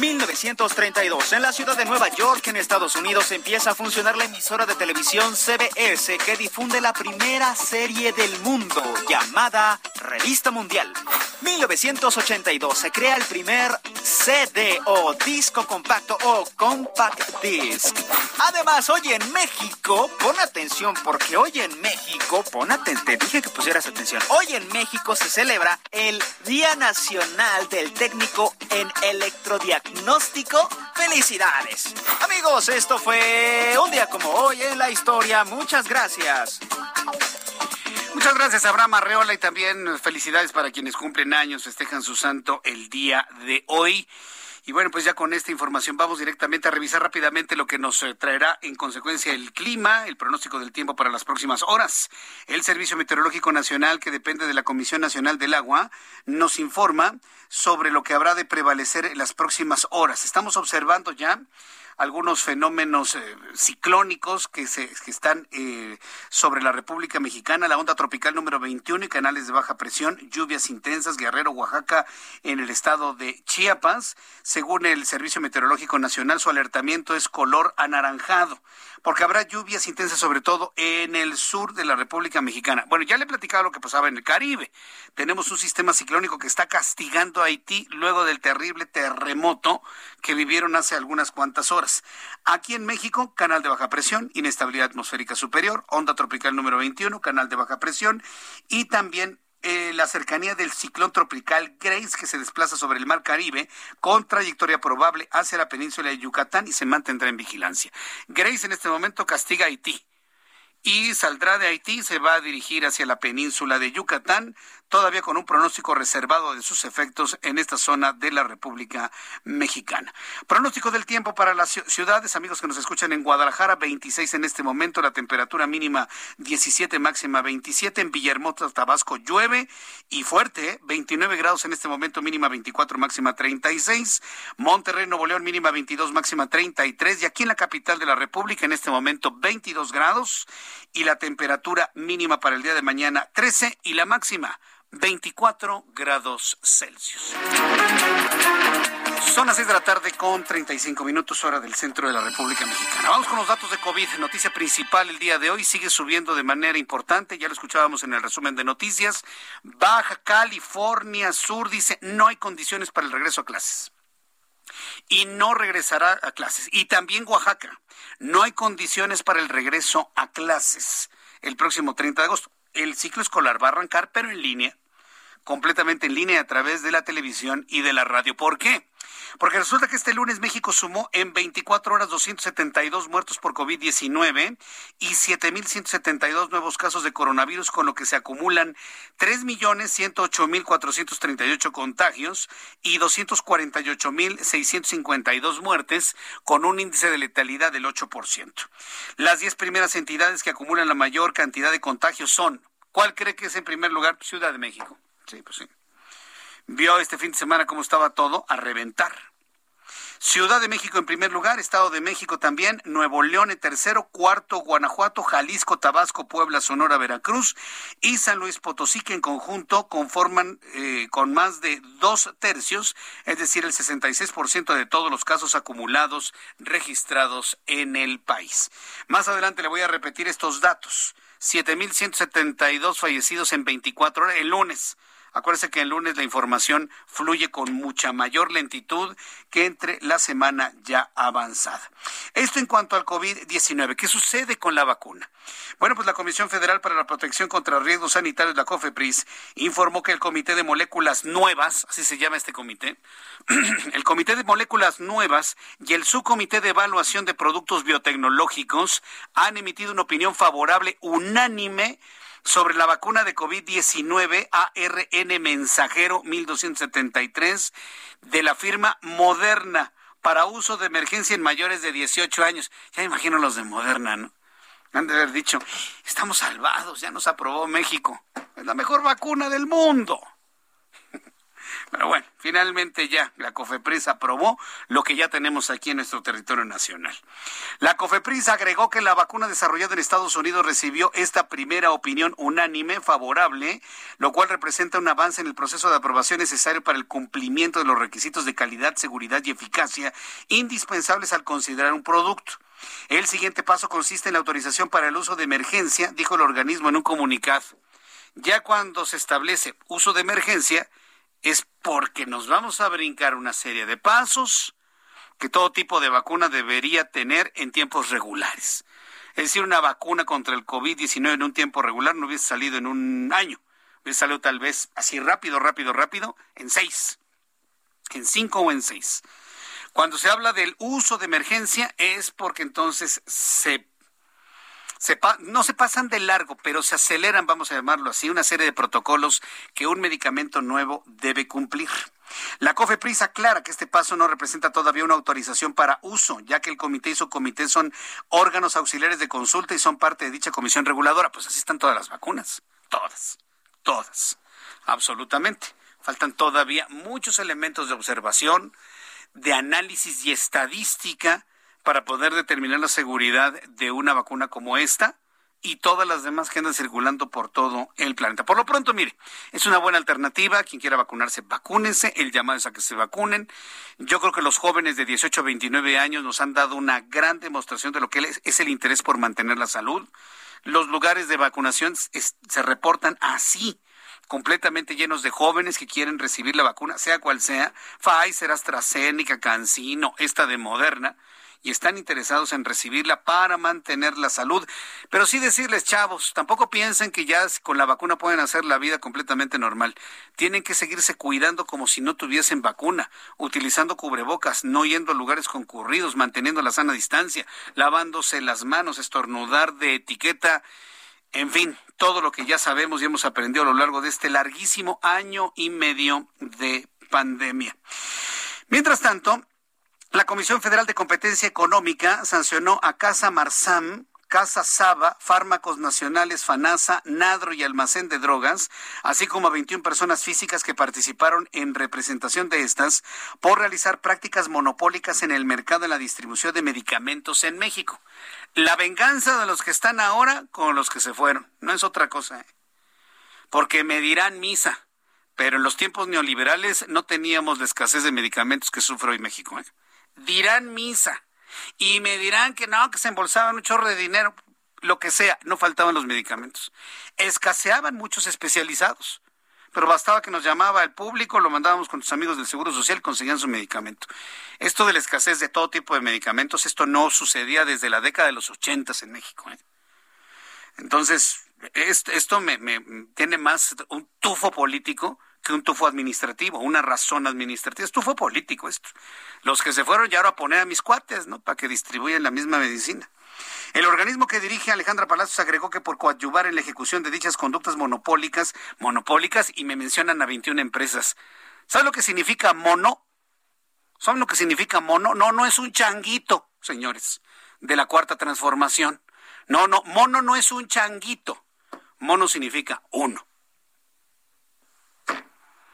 Speaker 8: 1932, en la ciudad de Nueva York, en Estados Unidos, empieza a funcionar la emisora de televisión CBS que difunde la primera serie del mundo llamada Revista Mundial. 1982 se crea el primer CD o disco compacto o compact disc. Además, hoy en México, pon atención porque hoy en México, pon atención, te dije que pusieras atención. Hoy en México se celebra el Día Nacional del Técnico en Electrodiagnóstico. ¡Felicidades! Amigos, esto fue un día como hoy en la historia. Muchas gracias.
Speaker 2: Muchas gracias, Abraham Arreola, y también felicidades para quienes cumplen años, festejan su santo el día de hoy. Y bueno, pues ya con esta información vamos directamente a revisar rápidamente lo que nos eh, traerá en consecuencia el clima, el pronóstico del tiempo para las próximas horas. El Servicio Meteorológico Nacional, que depende de la Comisión Nacional del Agua, nos informa sobre lo que habrá de prevalecer en las próximas horas. Estamos observando ya algunos fenómenos eh, ciclónicos que, se, que están eh, sobre la República Mexicana, la onda tropical número 21 y canales de baja presión, lluvias intensas, Guerrero, Oaxaca, en el estado de Chiapas. Según el Servicio Meteorológico Nacional, su alertamiento es color anaranjado porque habrá lluvias intensas sobre todo en el sur de la República Mexicana. Bueno, ya le he platicado lo que pasaba en el Caribe. Tenemos un sistema ciclónico que está castigando a Haití luego del terrible terremoto que vivieron hace algunas cuantas horas. Aquí en México, canal de baja presión, inestabilidad atmosférica superior, onda tropical número 21, canal de baja presión y también eh, la cercanía del ciclón tropical Grace que se desplaza sobre el mar Caribe con trayectoria probable hacia la península de Yucatán y se mantendrá en vigilancia. Grace en este momento castiga a Haití y saldrá de Haití, se va a dirigir hacia la península de Yucatán, todavía con un pronóstico reservado de sus efectos en esta zona de la República Mexicana. Pronóstico del tiempo para las ciudades, amigos que nos escuchan en Guadalajara, 26 en este momento, la temperatura mínima 17, máxima 27, en Villahermosa, Tabasco llueve y fuerte, 29 grados en este momento, mínima 24, máxima 36, Monterrey, Nuevo León, mínima 22, máxima 33, y aquí en la capital de la República, en este momento 22 grados, y la temperatura mínima para el día de mañana 13 y la máxima 24 grados Celsius. Son las 6 de la tarde con 35 minutos hora del centro de la República Mexicana. Vamos con los datos de COVID. Noticia principal el día de hoy sigue subiendo de manera importante. Ya lo escuchábamos en el resumen de noticias. Baja California Sur dice no hay condiciones para el regreso a clases. Y no regresará a clases. Y también Oaxaca. No hay condiciones para el regreso a clases el próximo 30 de agosto. El ciclo escolar va a arrancar, pero en línea completamente en línea a través de la televisión y de la radio. ¿Por qué? Porque resulta que este lunes México sumó en 24 horas 272 muertos por COVID-19 y 7.172 nuevos casos de coronavirus, con lo que se acumulan 3.108.438 contagios y 248.652 muertes, con un índice de letalidad del 8%. Las 10 primeras entidades que acumulan la mayor cantidad de contagios son, ¿cuál cree que es en primer lugar? Ciudad de México. Sí, pues sí. Vio este fin de semana cómo estaba todo a reventar. Ciudad de México en primer lugar, Estado de México también, Nuevo León en tercero, cuarto Guanajuato, Jalisco, Tabasco, Puebla, Sonora, Veracruz y San Luis Potosí, que en conjunto conforman eh, con más de dos tercios, es decir, el 66% de todos los casos acumulados registrados en el país. Más adelante le voy a repetir estos datos. 7.172 fallecidos en 24 horas el lunes. Acuérdese que el lunes la información fluye con mucha mayor lentitud que entre la semana ya avanzada. Esto en cuanto al COVID-19. ¿Qué sucede con la vacuna? Bueno, pues la Comisión Federal para la Protección contra Riesgos Sanitarios, la COFEPRIS, informó que el Comité de Moléculas Nuevas, así se llama este comité, el Comité de Moléculas Nuevas y el Subcomité de Evaluación de Productos Biotecnológicos han emitido una opinión favorable unánime sobre la vacuna de COVID-19 ARN mensajero 1273 de la firma Moderna para uso de emergencia en mayores de 18 años. Ya imagino los de Moderna, ¿no? Han de haber dicho, estamos salvados, ya nos aprobó México. Es la mejor vacuna del mundo. Pero bueno, finalmente ya la COFEPRIS aprobó lo que ya tenemos aquí en nuestro territorio nacional. La COFEPRIS agregó que la vacuna desarrollada en Estados Unidos recibió esta primera opinión unánime favorable, lo cual representa un avance en el proceso de aprobación necesario para el cumplimiento de los requisitos de calidad, seguridad y eficacia indispensables al considerar un producto. El siguiente paso consiste en la autorización para el uso de emergencia, dijo el organismo en un comunicado. Ya cuando se establece uso de emergencia, es porque nos vamos a brincar una serie de pasos que todo tipo de vacuna debería tener en tiempos regulares. Es decir, una vacuna contra el COVID-19 en un tiempo regular no hubiese salido en un año, hubiese salido tal vez así rápido, rápido, rápido, en seis, en cinco o en seis. Cuando se habla del uso de emergencia es porque entonces se no se pasan de largo, pero se aceleran, vamos a llamarlo así, una serie de protocolos que un medicamento nuevo debe cumplir. La COFEPRIS aclara que este paso no representa todavía una autorización para uso, ya que el comité y su comité son órganos auxiliares de consulta y son parte de dicha comisión reguladora. Pues así están todas las vacunas, todas, todas, absolutamente. Faltan todavía muchos elementos de observación, de análisis y estadística para poder determinar la seguridad de una vacuna como esta y todas las demás que andan circulando por todo el planeta. Por lo pronto, mire, es una buena alternativa. Quien quiera vacunarse, vacúnense. El llamado es a que se vacunen. Yo creo que los jóvenes de 18 a 29 años nos han dado una gran demostración de lo que es el interés por mantener la salud. Los lugares de vacunación se reportan así completamente llenos de jóvenes que quieren recibir la vacuna, sea cual sea, Pfizer, AstraZeneca, CanSino, esta de Moderna, y están interesados en recibirla para mantener la salud. Pero sí decirles, chavos, tampoco piensen que ya con la vacuna pueden hacer la vida completamente normal. Tienen que seguirse cuidando como si no tuviesen vacuna, utilizando cubrebocas, no yendo a lugares concurridos, manteniendo la sana distancia, lavándose las manos, estornudar de etiqueta. En fin, todo lo que ya sabemos y hemos aprendido a lo largo de este larguísimo año y medio de pandemia. Mientras tanto, la Comisión Federal de Competencia Económica sancionó a Casa Marsam, Casa Saba, Fármacos Nacionales, FANASA, Nadro y Almacén de Drogas, así como a 21 personas físicas que participaron en representación de estas por realizar prácticas monopólicas en el mercado de la distribución de medicamentos en México. La venganza de los que están ahora con los que se fueron, no es otra cosa. ¿eh? Porque me dirán misa, pero en los tiempos neoliberales no teníamos la escasez de medicamentos que sufre hoy México. ¿eh? Dirán misa y me dirán que no, que se embolsaban un chorro de dinero, lo que sea, no faltaban los medicamentos. Escaseaban muchos especializados, pero bastaba que nos llamaba el público, lo mandábamos con tus amigos del Seguro Social, conseguían su medicamento. Esto de la escasez de todo tipo de medicamentos, esto no sucedía desde la década de los ochentas en México. ¿eh? Entonces, esto, me, me tiene más un tufo político que un tufo administrativo, una razón administrativa. Es tufo político esto. Los que se fueron ya ahora a poner a mis cuates, ¿no? Para que distribuyan la misma medicina. El organismo que dirige Alejandra Palacios agregó que por coadyuvar en la ejecución de dichas conductas monopólicas, monopólicas, y me mencionan a 21 empresas. ¿Saben lo que significa mono? ¿Saben lo que significa mono? No, no es un changuito, señores, de la cuarta transformación. No, no, mono no es un changuito. Mono significa uno.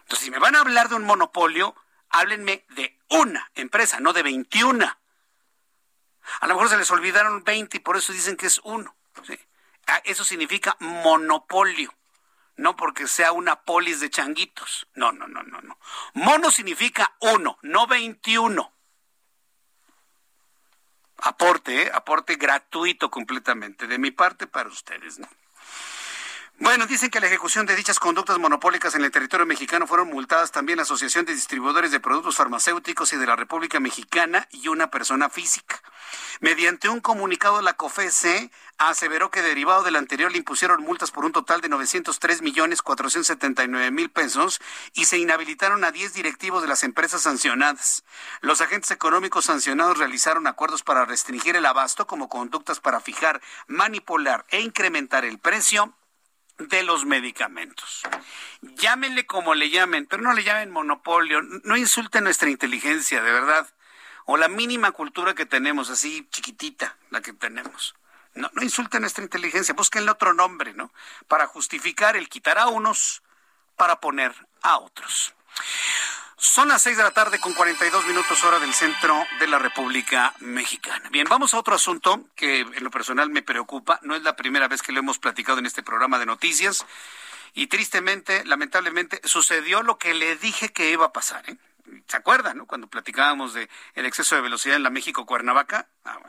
Speaker 2: Entonces, si me van a hablar de un monopolio, háblenme de una empresa, no de 21. A lo mejor se les olvidaron 20 y por eso dicen que es uno. Ah, eso significa monopolio, no porque sea una polis de changuitos. No, no, no, no, no. Mono significa uno, no 21. Aporte, ¿eh? aporte gratuito completamente, de mi parte para ustedes, ¿no? Bueno, dicen que la ejecución de dichas conductas monopólicas en el territorio mexicano fueron multadas también la Asociación de Distribuidores de Productos Farmacéuticos y de la República Mexicana y una persona física. Mediante un comunicado, la COFESE aseveró que derivado del anterior le impusieron multas por un total de 903 millones 479 mil pesos y se inhabilitaron a 10 directivos de las empresas sancionadas. Los agentes económicos sancionados realizaron acuerdos para restringir el abasto como conductas para fijar, manipular e incrementar el precio de los medicamentos. Llámenle como le llamen, pero no le llamen monopolio, no insulten nuestra inteligencia, de verdad, o la mínima cultura que tenemos, así chiquitita, la que tenemos. No, no insulten nuestra inteligencia, búsquenle otro nombre, ¿no? Para justificar el quitar a unos para poner a otros. Son las seis de la tarde con 42 minutos hora del centro de la República Mexicana. Bien, vamos a otro asunto que en lo personal me preocupa. No es la primera vez que lo hemos platicado en este programa de noticias. Y tristemente, lamentablemente, sucedió lo que le dije que iba a pasar. ¿eh? ¿Se acuerdan, no? Cuando platicábamos de el exceso de velocidad en la México-Cuernavaca. Ah,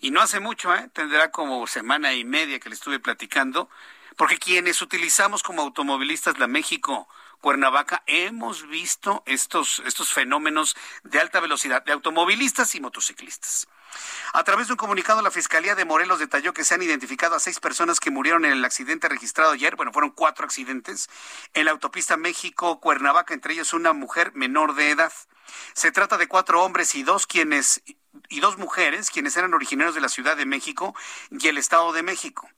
Speaker 2: y no hace mucho, ¿eh? tendrá como semana y media que le estuve platicando, porque quienes utilizamos como automovilistas la México Cuernavaca hemos visto estos, estos fenómenos de alta velocidad de automovilistas y motociclistas. A través de un comunicado, la Fiscalía de Morelos detalló que se han identificado a seis personas que murieron en el accidente registrado ayer. Bueno, fueron cuatro accidentes en la autopista México-Cuernavaca, entre ellos una mujer menor de edad. Se trata de cuatro hombres y dos quienes y dos mujeres quienes eran originarios de la Ciudad de México y el Estado de México.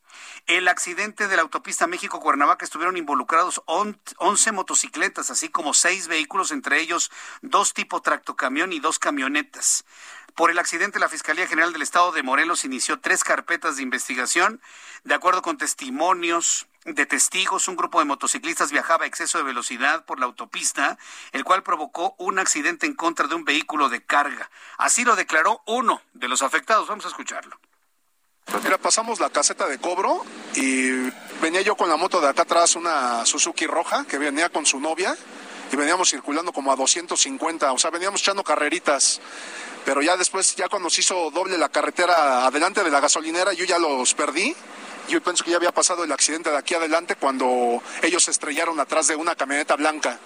Speaker 2: El accidente de la autopista México-Cuernavaca estuvieron involucrados 11 motocicletas, así como seis vehículos, entre ellos dos tipo tractocamión y dos camionetas. Por el accidente, la Fiscalía General del Estado de Morelos inició tres carpetas de investigación. De acuerdo con testimonios de testigos, un grupo de motociclistas viajaba a exceso de velocidad por la autopista, el cual provocó un accidente en contra de un vehículo de carga. Así lo declaró uno de los afectados. Vamos a escucharlo.
Speaker 9: Mira, pasamos la caseta de cobro y venía yo con la moto de acá atrás, una Suzuki roja, que venía con su novia y veníamos circulando como a 250, o sea, veníamos echando carreritas pero ya después, ya cuando se hizo doble la carretera adelante de la gasolinera, yo ya los perdí. Yo pienso que ya había pasado el accidente de aquí adelante cuando ellos se estrellaron atrás de una camioneta blanca.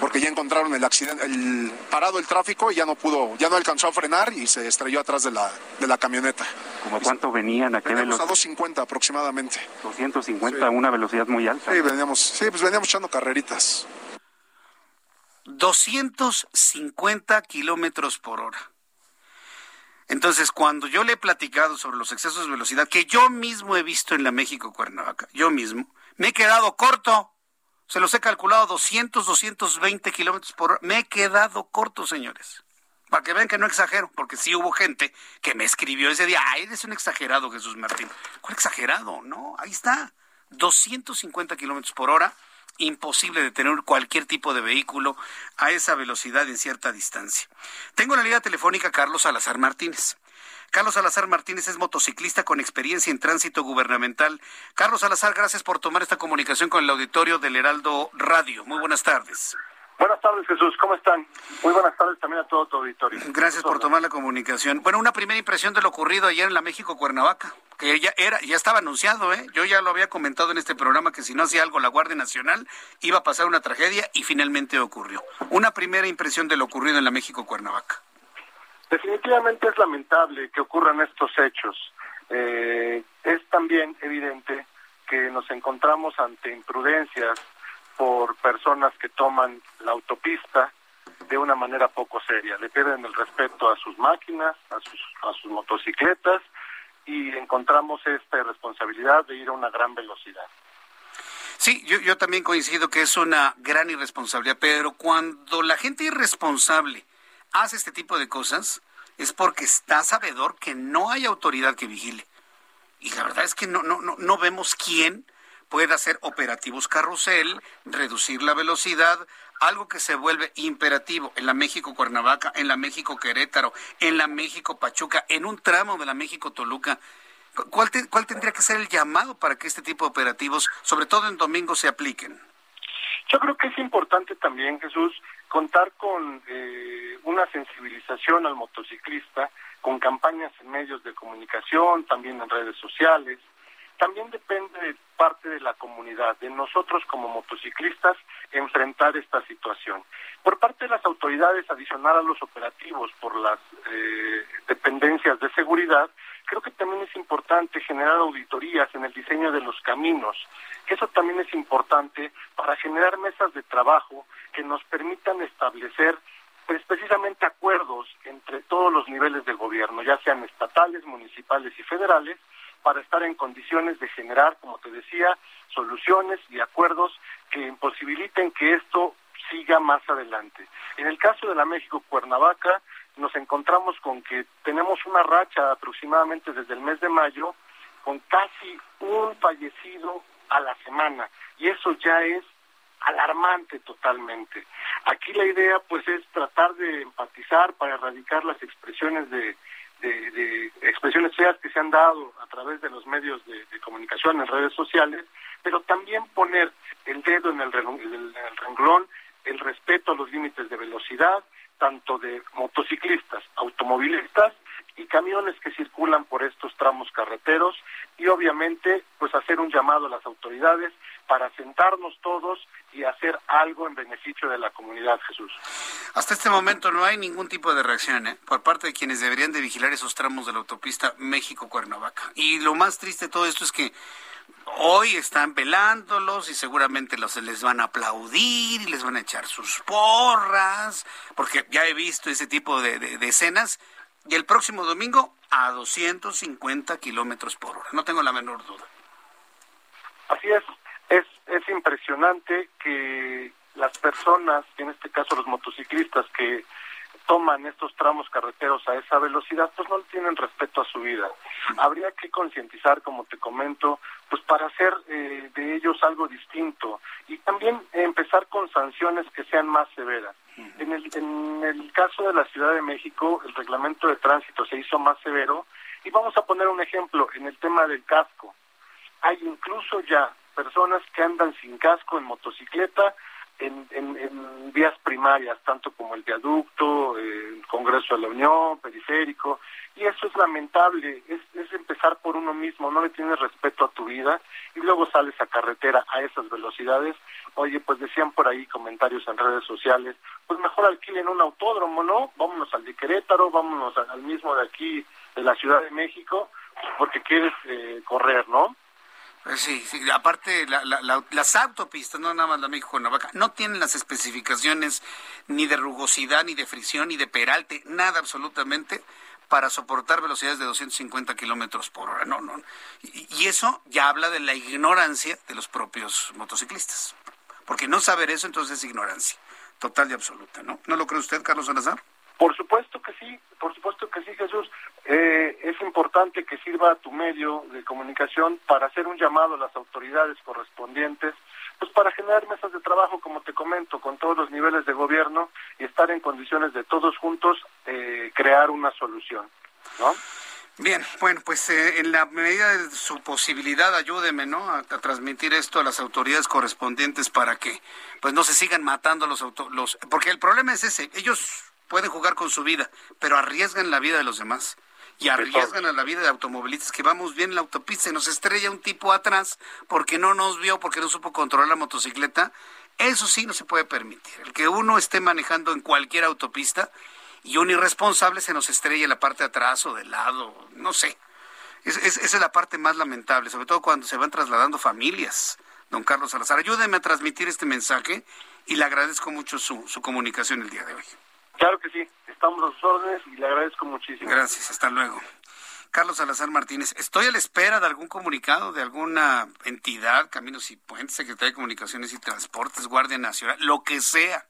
Speaker 9: Porque ya encontraron el accidente, el, parado el tráfico y ya no pudo, ya no alcanzó a frenar y se estrelló atrás de la, de la camioneta.
Speaker 10: ¿Cómo cuánto venían? ¿A qué
Speaker 9: veníamos a 250 aproximadamente.
Speaker 10: 250, a una velocidad muy alta.
Speaker 9: Sí, veníamos, sí, pues veníamos echando carreritas.
Speaker 2: 250 kilómetros por hora. Entonces, cuando yo le he platicado sobre los excesos de velocidad que yo mismo he visto en la México Cuernavaca, yo mismo, me he quedado corto. Se los he calculado 200, 220 kilómetros por hora. Me he quedado corto, señores. Para que vean que no exagero, porque sí hubo gente que me escribió ese día, ay, eres un exagerado, Jesús Martín. ¿Cuál exagerado? No, ahí está. 250 kilómetros por hora imposible detener cualquier tipo de vehículo a esa velocidad en cierta distancia. Tengo en la línea telefónica Carlos Salazar Martínez. Carlos Salazar Martínez es motociclista con experiencia en tránsito gubernamental. Carlos Salazar, gracias por tomar esta comunicación con el auditorio del Heraldo Radio. Muy buenas tardes.
Speaker 11: Buenas tardes, Jesús. ¿Cómo están? Muy buenas tardes también a todo tu auditorio.
Speaker 2: Gracias por tomar la comunicación. Bueno, una primera impresión de lo ocurrido ayer en la México Cuernavaca, que ya era, ya estaba anunciado, ¿eh? Yo ya lo había comentado en este programa que si no hacía algo la Guardia Nacional iba a pasar una tragedia y finalmente ocurrió. Una primera impresión de lo ocurrido en la México Cuernavaca.
Speaker 11: Definitivamente es lamentable que ocurran estos hechos. Eh, es también evidente que nos encontramos ante imprudencias por personas que toman la autopista de una manera poco seria. Le pierden el respeto a sus máquinas, a sus, a sus motocicletas y encontramos esta irresponsabilidad de ir a una gran velocidad.
Speaker 2: Sí, yo, yo también coincido que es una gran irresponsabilidad, pero cuando la gente irresponsable hace este tipo de cosas, es porque está sabedor que no hay autoridad que vigile. Y la verdad es que no, no, no, no vemos quién puede hacer operativos carrusel, reducir la velocidad, algo que se vuelve imperativo en la México Cuernavaca, en la México Querétaro, en la México Pachuca, en un tramo de la México Toluca. ¿Cuál, ¿Cuál tendría que ser el llamado para que este tipo de operativos, sobre todo en domingo, se apliquen?
Speaker 11: Yo creo que es importante también, Jesús, contar con eh, una sensibilización al motociclista, con campañas en medios de comunicación, también en redes sociales, también depende de parte de la comunidad, de nosotros como motociclistas, enfrentar esta situación. Por parte de las autoridades, adicional a los operativos por las eh, dependencias de seguridad, creo que también es importante generar auditorías en el diseño de los caminos. Eso también es importante para generar mesas de trabajo que nos permitan establecer pues precisamente acuerdos entre todos los niveles de gobierno, ya sean estatales, municipales y federales, para estar en condiciones de generar, como te decía, soluciones y acuerdos que imposibiliten que esto siga más adelante. En el caso de la México Cuernavaca, nos encontramos con que tenemos una racha aproximadamente desde el mes de mayo con casi un fallecido a la semana y eso ya es alarmante totalmente. Aquí la idea pues es tratar de empatizar para erradicar las expresiones de de, expresiones feas que se han dado a través de los medios de, comunicación en redes sociales, pero también poner el dedo en el, renglón, el respeto a los límites de velocidad, tanto de motociclistas, automovilistas y camiones que circulan por estos tramos carreteros y obviamente pues hacer un llamado a las autoridades para sentarnos todos y hacer algo en beneficio de la comunidad, Jesús.
Speaker 2: Hasta este momento no hay ningún tipo de reacción ¿eh? por parte de quienes deberían de vigilar esos tramos de la autopista México-Cuernavaca. Y lo más triste de todo esto es que hoy están velándolos y seguramente los les van a aplaudir y les van a echar sus porras, porque ya he visto ese tipo de, de escenas. Y el próximo domingo a 250 kilómetros por hora. No tengo la menor duda.
Speaker 11: Así es, es, es impresionante que las personas, en este caso los motociclistas que toman estos tramos carreteros a esa velocidad, pues no tienen respeto a su vida. Habría que concientizar, como te comento, pues para hacer eh, de ellos algo distinto y también empezar con sanciones que sean más severas. En el, en el caso de la Ciudad de México, el reglamento de tránsito se hizo más severo y vamos a poner un ejemplo en el tema del casco. Hay incluso ya personas que andan sin casco en motocicleta en, vías primarias, tanto como el viaducto, el Congreso de la Unión, periférico, y eso es lamentable, es, es empezar por uno mismo, no le tienes respeto a tu vida y luego sales a carretera a esas velocidades. Oye, pues decían por ahí comentarios en redes sociales, pues mejor alquilen un autódromo, ¿no? Vámonos al de Querétaro, vámonos al mismo de aquí, de la Ciudad de México, porque quieres eh, correr, ¿no?
Speaker 2: Sí, sí, aparte las autopistas, no nada más la México Navaca, no tienen las especificaciones ni de rugosidad, ni de fricción, ni de peralte, nada absolutamente para soportar velocidades de 250 kilómetros por hora. No, no. Y, eso ya habla de la ignorancia de los propios motociclistas. Porque no saber eso entonces es ignorancia total y absoluta, ¿no? ¿No lo cree usted, Carlos Salazar?
Speaker 11: Por supuesto que sí, por supuesto que sí, Jesús. Eh, es importante que sirva tu medio de comunicación para hacer un llamado a las autoridades correspondientes, pues para generar mesas de trabajo, como te comento, con todos los niveles de gobierno y estar en condiciones de todos juntos eh, crear una solución, ¿no?
Speaker 2: Bien, bueno, pues eh, en la medida de su posibilidad, ayúdeme, ¿no? A, transmitir esto a las autoridades correspondientes para que, pues, no se sigan matando los autos, los, porque el problema es ese. Ellos pueden jugar con su vida, pero arriesgan la vida de los demás y arriesgan a la vida de automovilistas que vamos bien en la autopista y nos estrella un tipo atrás porque no nos vio, porque no supo controlar la motocicleta, eso sí no se puede permitir. El que uno esté manejando en cualquier autopista y un irresponsable se nos estrella en la parte de atrás o del lado, no sé. esa es la parte más lamentable, sobre todo cuando se van trasladando familias. Don Carlos Salazar, ayúdeme a transmitir este mensaje y le agradezco mucho su, su comunicación el día de hoy.
Speaker 11: Claro que sí, estamos a sus órdenes y le agradezco muchísimo.
Speaker 2: Gracias, hasta luego. Carlos Salazar Martínez, estoy a la espera de algún comunicado de alguna entidad, Caminos y Puentes, Secretaría de Comunicaciones y Transportes, Guardia Nacional, lo que sea,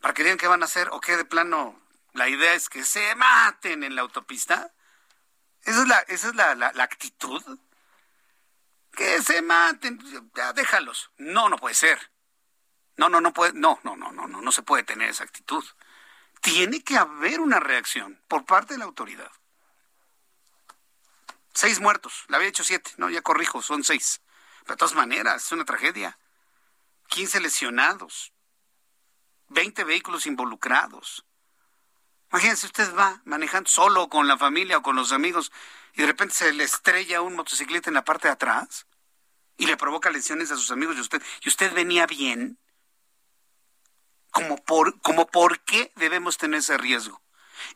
Speaker 2: para que digan qué van a hacer o qué de plano la idea es que se maten en la autopista. Esa es la, esa es la, la actitud. Que se maten, ya déjalos. No, no puede ser. No, no, no puede, no, no, no, no, no, no se puede tener esa actitud. Tiene que haber una reacción por parte de la autoridad. Seis muertos, le había hecho siete, no, ya corrijo, son seis. Pero de todas maneras, es una tragedia. Quince lesionados, veinte vehículos involucrados. Imagínense, usted va manejando solo con la familia o con los amigos y de repente se le estrella un motocicleta en la parte de atrás y le provoca lesiones a sus amigos y usted, y usted venía bien como por, como por qué debemos tener ese riesgo.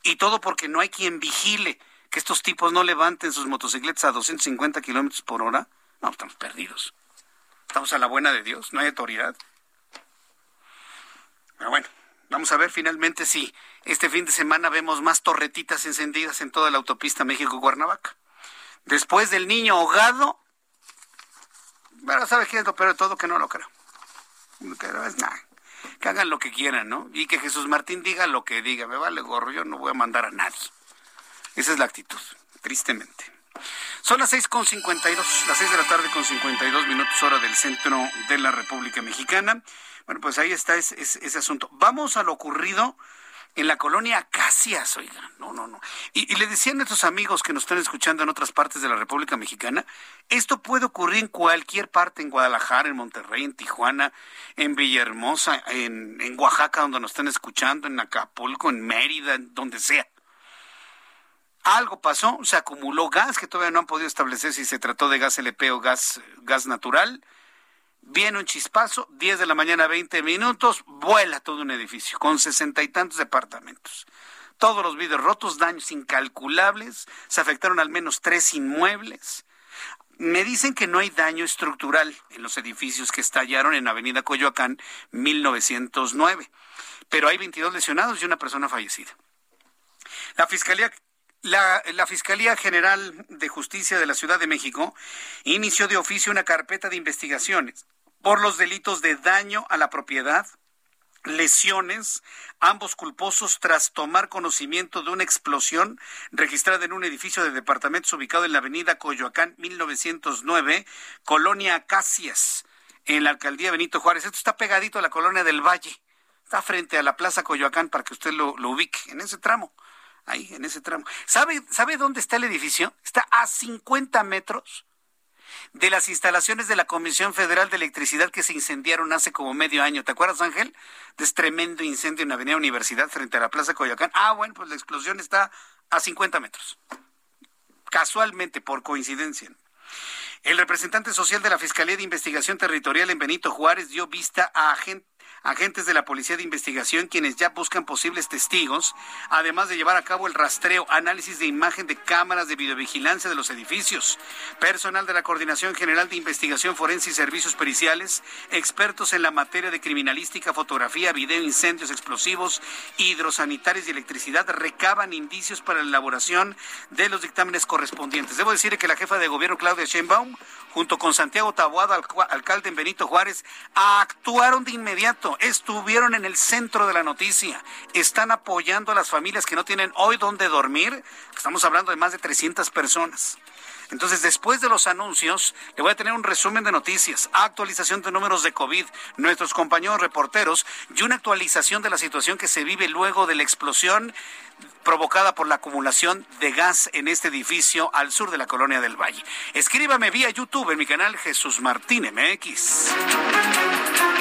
Speaker 2: Y todo porque no hay quien vigile que estos tipos no levanten sus motocicletas a 250 kilómetros por hora. No, estamos perdidos. Estamos a la buena de Dios, no hay autoridad. Pero bueno, vamos a ver finalmente si este fin de semana vemos más torretitas encendidas en toda la autopista México-Cuernavaca. Después del niño ahogado, bueno, ¿sabes qué es lo peor de todo? Que no lo creo. No creo, es nada que hagan lo que quieran, ¿no? Y que Jesús Martín diga lo que diga, me vale gorro, yo no voy a mandar a nadie. Esa es la actitud, tristemente. Son las seis con cincuenta y dos, las seis de la tarde con cincuenta y dos minutos hora del centro de la República Mexicana. Bueno, pues ahí está ese, ese asunto. Vamos a lo ocurrido en la colonia Casias, oigan, no, no, no. Y, le decían a nuestros amigos que nos están escuchando en otras partes de la República Mexicana, esto puede ocurrir en cualquier parte, en Guadalajara, en Monterrey, en Tijuana, en Villahermosa, en, en Oaxaca, donde nos están escuchando, en Acapulco, en Mérida, en donde sea. Algo pasó, se acumuló gas que todavía no han podido establecer si se trató de gas LP o gas, gas natural Viene un chispazo, 10 de la mañana, 20 minutos, vuela todo un edificio con sesenta y tantos departamentos. Todos los vidrios rotos, daños incalculables, se afectaron al menos tres inmuebles. Me dicen que no hay daño estructural en los edificios que estallaron en Avenida Coyoacán 1909, pero hay 22 lesionados y una persona fallecida. La Fiscalía la, Fiscalía General de Justicia de la Ciudad de México inició de oficio una carpeta de investigaciones por los delitos de daño a la propiedad, lesiones, ambos culposos tras tomar conocimiento de una explosión registrada en un edificio de departamentos ubicado en la avenida Coyoacán 1909, Colonia Acacias, en la alcaldía Benito Juárez. Esto está pegadito a la colonia del Valle, está frente a la Plaza Coyoacán para que usted lo ubique en ese tramo ahí en ese tramo. ¿Sabe, ¿Sabe dónde está el edificio? Está a 50 metros de las instalaciones de la Comisión Federal de Electricidad que se incendiaron hace como medio año. ¿Te acuerdas, Ángel? De ese tremendo incendio en la Avenida Universidad frente a la Plaza Coyoacán. Ah, bueno, pues la explosión está a 50 metros. Casualmente, por coincidencia. El representante social de la Fiscalía de Investigación Territorial en Benito Juárez dio vista a agentes agentes de la Policía de Investigación quienes ya buscan posibles testigos, además de llevar a cabo el rastreo, análisis de imagen de cámaras de videovigilancia de los edificios, personal de la Coordinación General de Investigación Forense y Servicios Periciales, expertos en la materia de criminalística, fotografía, video, incendios explosivos, hidrosanitarios y electricidad recaban indicios para la elaboración de los dictámenes correspondientes. Debo decir que la jefa de gobierno Claudia Sheinbaum junto con Santiago Taboada, alcalde en Benito Juárez, actuaron de inmediato, estuvieron en el centro de la noticia, están apoyando a las familias que no tienen hoy dónde dormir, estamos hablando de más de 300 personas. Entonces, después de los anuncios, le voy a tener un resumen de noticias, actualización de números de COVID, nuestros compañeros reporteros y una actualización de la situación que se vive luego de la explosión provocada por la acumulación de gas en este edificio al sur de la colonia del Valle. Escríbame vía YouTube en mi canal Jesús Martín MX.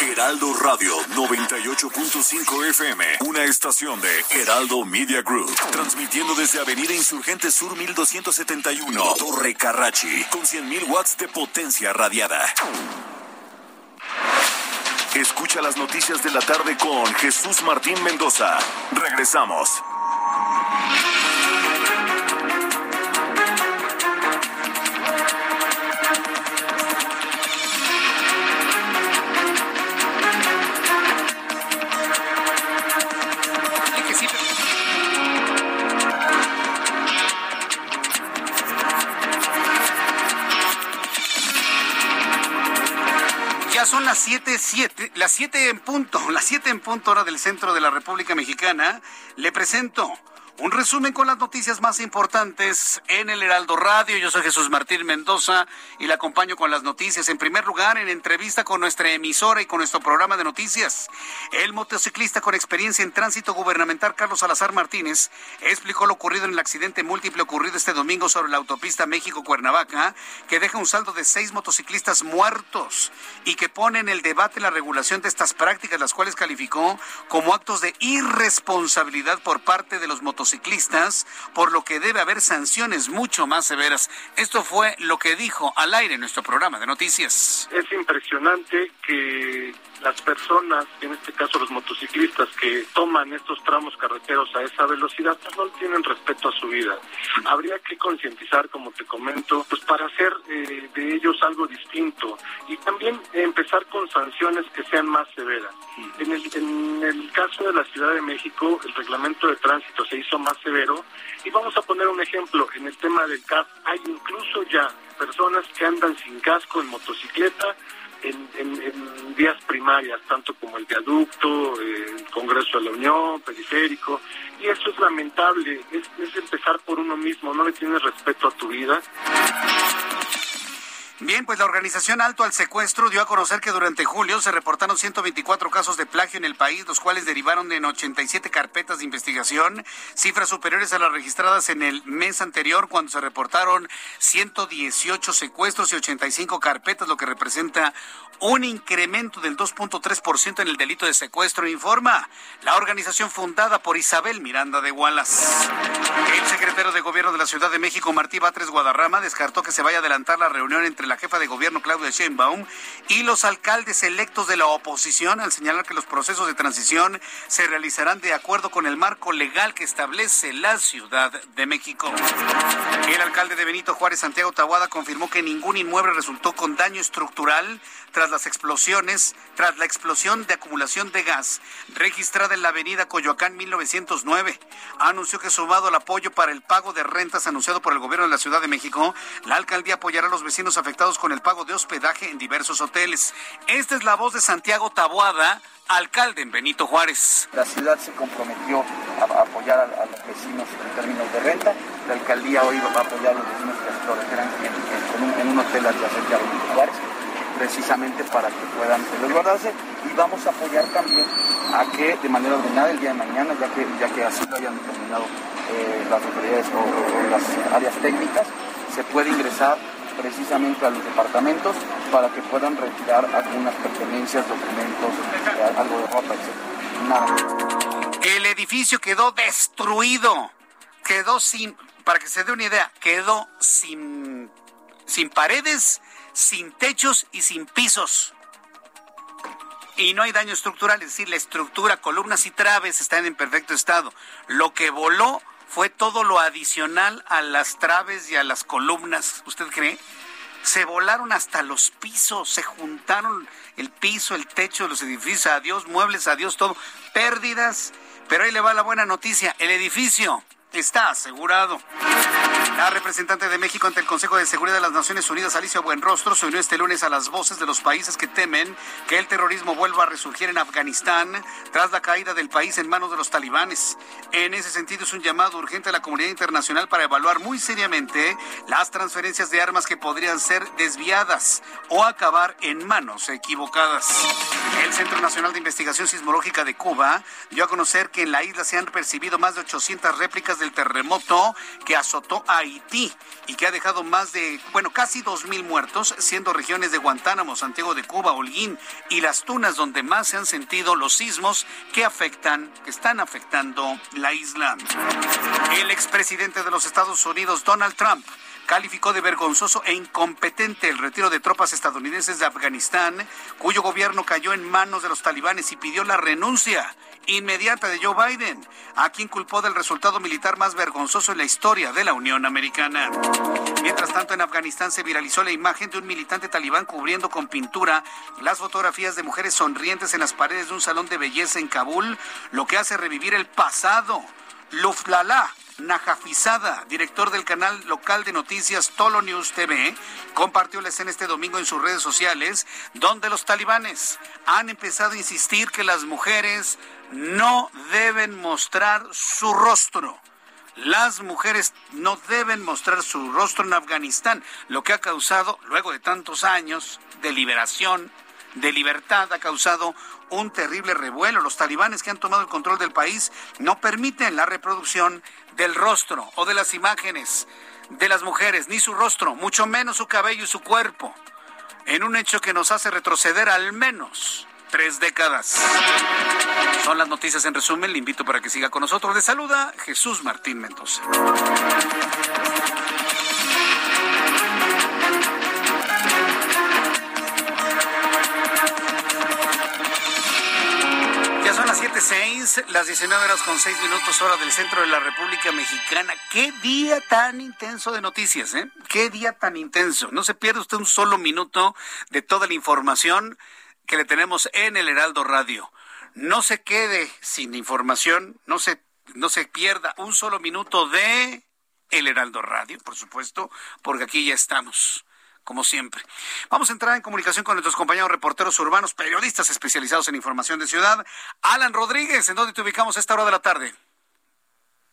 Speaker 1: Heraldo Radio 98.5 FM, una estación de Heraldo Media Group, transmitiendo desde Avenida Insurgente Sur 1271, Torre Carrachi, con 100.000 watts de potencia radiada. Escucha las noticias de la tarde con Jesús Martín Mendoza. Regresamos.
Speaker 2: Las siete, siete, las siete en punto, las siete en punto hora del centro de la República Mexicana. Le presento un resumen con las noticias más importantes en el Heraldo Radio. Yo soy Jesús Martín Mendoza y le acompaño con las noticias. En primer lugar, en entrevista con nuestra emisora y con nuestro programa de noticias, el motociclista con experiencia en tránsito gubernamental Carlos Salazar Martínez explicó lo ocurrido en el accidente múltiple ocurrido este domingo sobre la autopista México-Cuernavaca, que deja un saldo de seis motociclistas muertos y que pone en el debate la regulación de estas prácticas, las cuales calificó como actos de irresponsabilidad por parte de los motociclistas ciclistas, por lo que debe haber sanciones mucho más severas. Esto fue lo que dijo al aire en nuestro programa de noticias.
Speaker 11: Es impresionante que las personas, en este caso los motociclistas que toman estos tramos carreteros a esa velocidad, pues no tienen respeto a su vida. Habría que concientizar, como te comento, pues para hacer eh, de ellos algo distinto y también empezar con sanciones que sean más severas. En el, en el caso de la Ciudad de México, el reglamento de tránsito se hizo más severo y vamos a poner un ejemplo, en el tema del CAF hay incluso ya personas que andan sin casco en motocicleta, en, en, vías primarias, tanto como el viaducto, el Congreso de la Unión, periférico, y eso es lamentable, es, es empezar por uno mismo, no le tienes respeto a tu vida.
Speaker 2: Bien, pues la organización Alto al Secuestro dio a conocer que durante julio se reportaron 124 casos de plagio en el país, los cuales derivaron en 87 carpetas de investigación, cifras superiores a las registradas en el mes anterior cuando se reportaron 118 secuestros y 85 carpetas, lo que representa un incremento del 2.3% en el delito de secuestro, informa la organización fundada por Isabel Miranda de Wallace. El secretario de Gobierno de la Ciudad de México, Martí Batres Guadarrama, descartó que se vaya a adelantar la reunión entre la jefa de gobierno Claudia Sheinbaum y los alcaldes electos de la oposición al señalar que los procesos de transición se realizarán de acuerdo con el marco legal que establece la Ciudad de México. El alcalde de Benito Juárez, Santiago Tahuada, confirmó que ningún inmueble resultó con daño estructural tras las explosiones, tras la explosión de acumulación de gas registrada en la avenida Coyoacán 1909. Anunció que sumado al apoyo para el pago de rentas anunciado por el gobierno de la Ciudad de México, la alcaldía apoyará a los vecinos afectados con el pago de hospedaje en diversos hoteles. Esta es la voz de Santiago Taboada, alcalde en Benito Juárez.
Speaker 12: La ciudad se comprometió a apoyar a, los vecinos en términos de renta. La alcaldía hoy va a apoyar a los vecinos que se en, en, un, hotel adyacente a Benito Juárez precisamente para que puedan resguardarse y vamos a apoyar también a que de manera ordenada el día de mañana, ya que, ya que así lo hayan determinado eh, las autoridades o, las áreas técnicas, se puede ingresar precisamente a los departamentos para que puedan retirar algunas pertenencias, documentos, eh, algo de ropa, etc. Nada.
Speaker 2: El edificio quedó destruido, quedó sin, para que se dé una idea, quedó sin, sin paredes sin techos y sin pisos. Y no hay daño estructural, es decir, la estructura, columnas y traves están en perfecto estado. Lo que voló fue todo lo adicional a las traves y a las columnas. ¿Usted cree? Se volaron hasta los pisos, se juntaron el piso, el techo de los edificios, adiós muebles, adiós todo, pérdidas. Pero ahí le va la buena noticia, el edificio está asegurado. La representante de México ante el Consejo de Seguridad de las Naciones Unidas, Alicia Buenrostro, se unió este lunes a las voces de los países que temen que el terrorismo vuelva a resurgir en Afganistán tras la caída del país en manos de los talibanes. En ese sentido, es un llamado urgente a la comunidad internacional para evaluar muy seriamente las transferencias de armas que podrían ser desviadas o acabar en manos equivocadas. El Centro Nacional de Investigación Sismológica de Cuba dio a conocer que en la isla se han percibido más de 800 réplicas del terremoto que azotó a Haití y que ha dejado más de, bueno, casi dos mil muertos, siendo regiones de Guantánamo, Santiago de Cuba, Holguín y Las Tunas donde más se han sentido los sismos que afectan, que están afectando la isla. El expresidente de los Estados Unidos, Donald Trump, calificó de vergonzoso e incompetente el retiro de tropas estadounidenses de Afganistán, cuyo gobierno cayó en manos de los talibanes y pidió la renuncia inmediata de Joe Biden, a quien culpó del resultado militar más vergonzoso en la historia de la Unión Americana. Mientras tanto, en Afganistán se viralizó la imagen de un militante talibán cubriendo con pintura las fotografías de mujeres sonrientes en las paredes de un salón de belleza en Kabul, lo que hace revivir el pasado. Luflala, Najafizada, director del canal local de noticias Tolo News TV, compartió la escena este domingo en sus redes sociales, donde los talibanes han empezado a insistir que las mujeres no deben mostrar su rostro. Las mujeres no deben mostrar su rostro en Afganistán, lo que ha causado, luego de tantos años de liberación, de libertad, ha causado un terrible revuelo. Los talibanes que han tomado el control del país no permiten la reproducción del rostro o de las imágenes de las mujeres, ni su rostro, mucho menos su cabello y su cuerpo, en un hecho que nos hace retroceder al menos tres décadas. Son las noticias en resumen. Le invito para que siga con nosotros. Le saluda Jesús Martín Mendoza. Ya son las 7.06, las 19 horas con 6 minutos hora del centro de la República Mexicana. Qué día tan intenso de noticias, ¿eh? Qué día tan intenso. No se pierde usted un solo minuto de toda la información que le tenemos en el Heraldo Radio. No se quede sin información, no se, no se pierda un solo minuto de el Heraldo Radio, por supuesto, porque aquí ya estamos como siempre. Vamos a entrar en comunicación con nuestros compañeros reporteros urbanos, periodistas especializados en información de ciudad. Alan Rodríguez, ¿en dónde te ubicamos a esta hora de la tarde?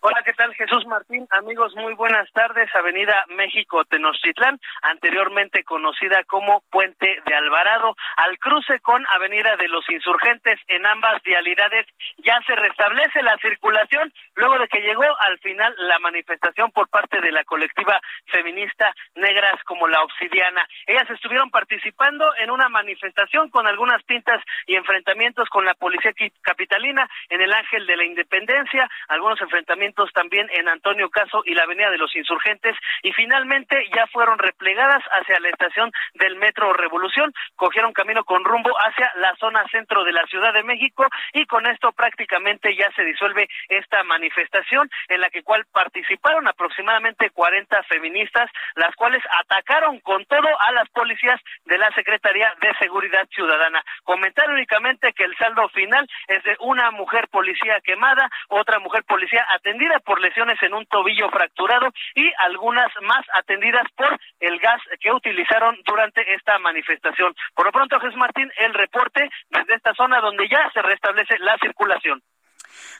Speaker 13: Hola, ¿qué tal Jesús Martín? Amigos, muy buenas tardes. Avenida México Tenochtitlán, anteriormente conocida como Puente de Alvarado, al cruce con Avenida de los Insurgentes. En ambas vialidades ya se restablece la circulación luego de que llegó al final la manifestación por parte de la colectiva feminista Negras como la Obsidiana. Ellas estuvieron participando en una manifestación con algunas pintas y enfrentamientos con la policía capitalina en el Ángel de la Independencia, algunos enfrentamientos también en Antonio Caso y la Avenida de los Insurgentes y finalmente ya fueron replegadas hacia la estación del Metro Revolución, cogieron camino con rumbo hacia la zona centro de la Ciudad de México y con esto prácticamente ya se disuelve esta manifestación en la que cual participaron aproximadamente 40 feministas, las cuales atacaron con todo a las policías de la Secretaría de Seguridad Ciudadana. Comentar únicamente que el saldo final es de una mujer policía quemada, otra mujer policía atendida por lesiones en un tobillo fracturado y algunas más atendidas por el gas que utilizaron durante esta manifestación. Por lo pronto, Jesús Martín, el reporte desde esta zona donde ya se restablece la circulación.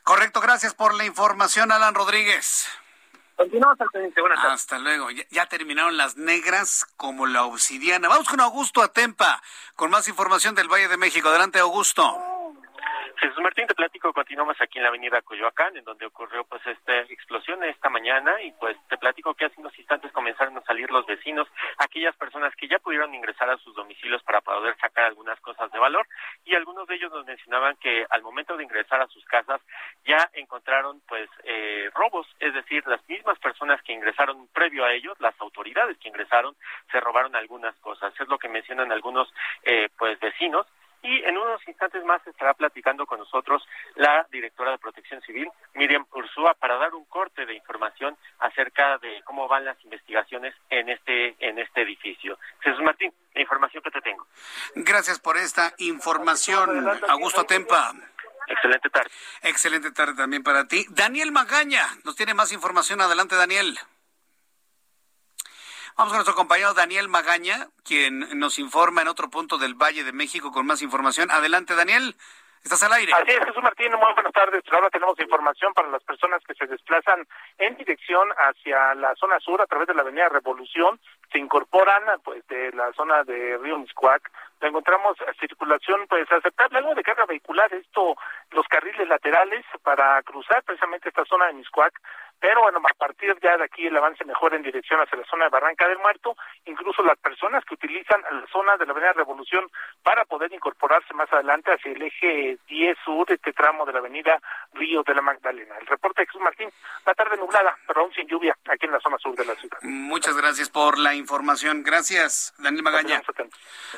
Speaker 2: Correcto, gracias por la información, Alan Rodríguez.
Speaker 13: Continuamos al pendiente. Buenas tardes.
Speaker 2: Hasta luego. Ya, ya, terminaron las negras como la obsidiana. Vamos con Augusto Atempa con más información del Valle de México. Adelante, Augusto.
Speaker 14: Jesús Martín, te platico, continuamos aquí en la avenida Coyoacán, en donde ocurrió pues esta explosión esta mañana y pues te platico que hace unos instantes comenzaron a salir los vecinos, aquellas personas que ya pudieron ingresar a sus domicilios para poder sacar algunas cosas de valor y algunos de ellos nos mencionaban que al momento de ingresar a sus casas ya encontraron pues eh, robos, es decir, las mismas personas que ingresaron previo a ellos, las autoridades que ingresaron, se robaron algunas cosas, es lo que mencionan algunos eh, pues vecinos y en unos instantes más estará platicando con nosotros la directora de Protección Civil, Miriam Ursúa, para dar un corte de información acerca de cómo van las investigaciones en este en este edificio. Jesús Martín, la información que te tengo.
Speaker 2: Gracias por esta información, Augusto Tempa.
Speaker 14: Excelente tarde.
Speaker 2: Excelente tarde también para ti. Daniel Magaña nos tiene más información. Adelante, Daniel. Vamos con nuestro compañero Daniel Magaña, quien nos informa en otro punto del Valle de México con más información. Adelante, Daniel. Estás al aire.
Speaker 7: Así es, Jesús Martín, muy buenas tardes. Ahora tenemos información para las personas que se desplazan en dirección hacia la zona sur a través de la avenida Revolución. Se incorporan pues de la zona de Río Miscuac. Encontramos circulación pues aceptable, algo de carga vehicular, esto, los carriles laterales para cruzar precisamente esta zona de Miscuac pero bueno, a partir ya de aquí el avance mejora en dirección hacia la zona de Barranca del Muerto, incluso las personas que utilizan la zona de la Avenida Revolución para poder incorporarse más adelante hacia el eje 10 sur de este tramo de la Avenida Río de la Magdalena. El reporte de Jesús Martín, la tarde nublada, pero aún sin lluvia aquí en la zona sur de la ciudad.
Speaker 2: Muchas gracias por la información. Gracias, Daniel Magaña.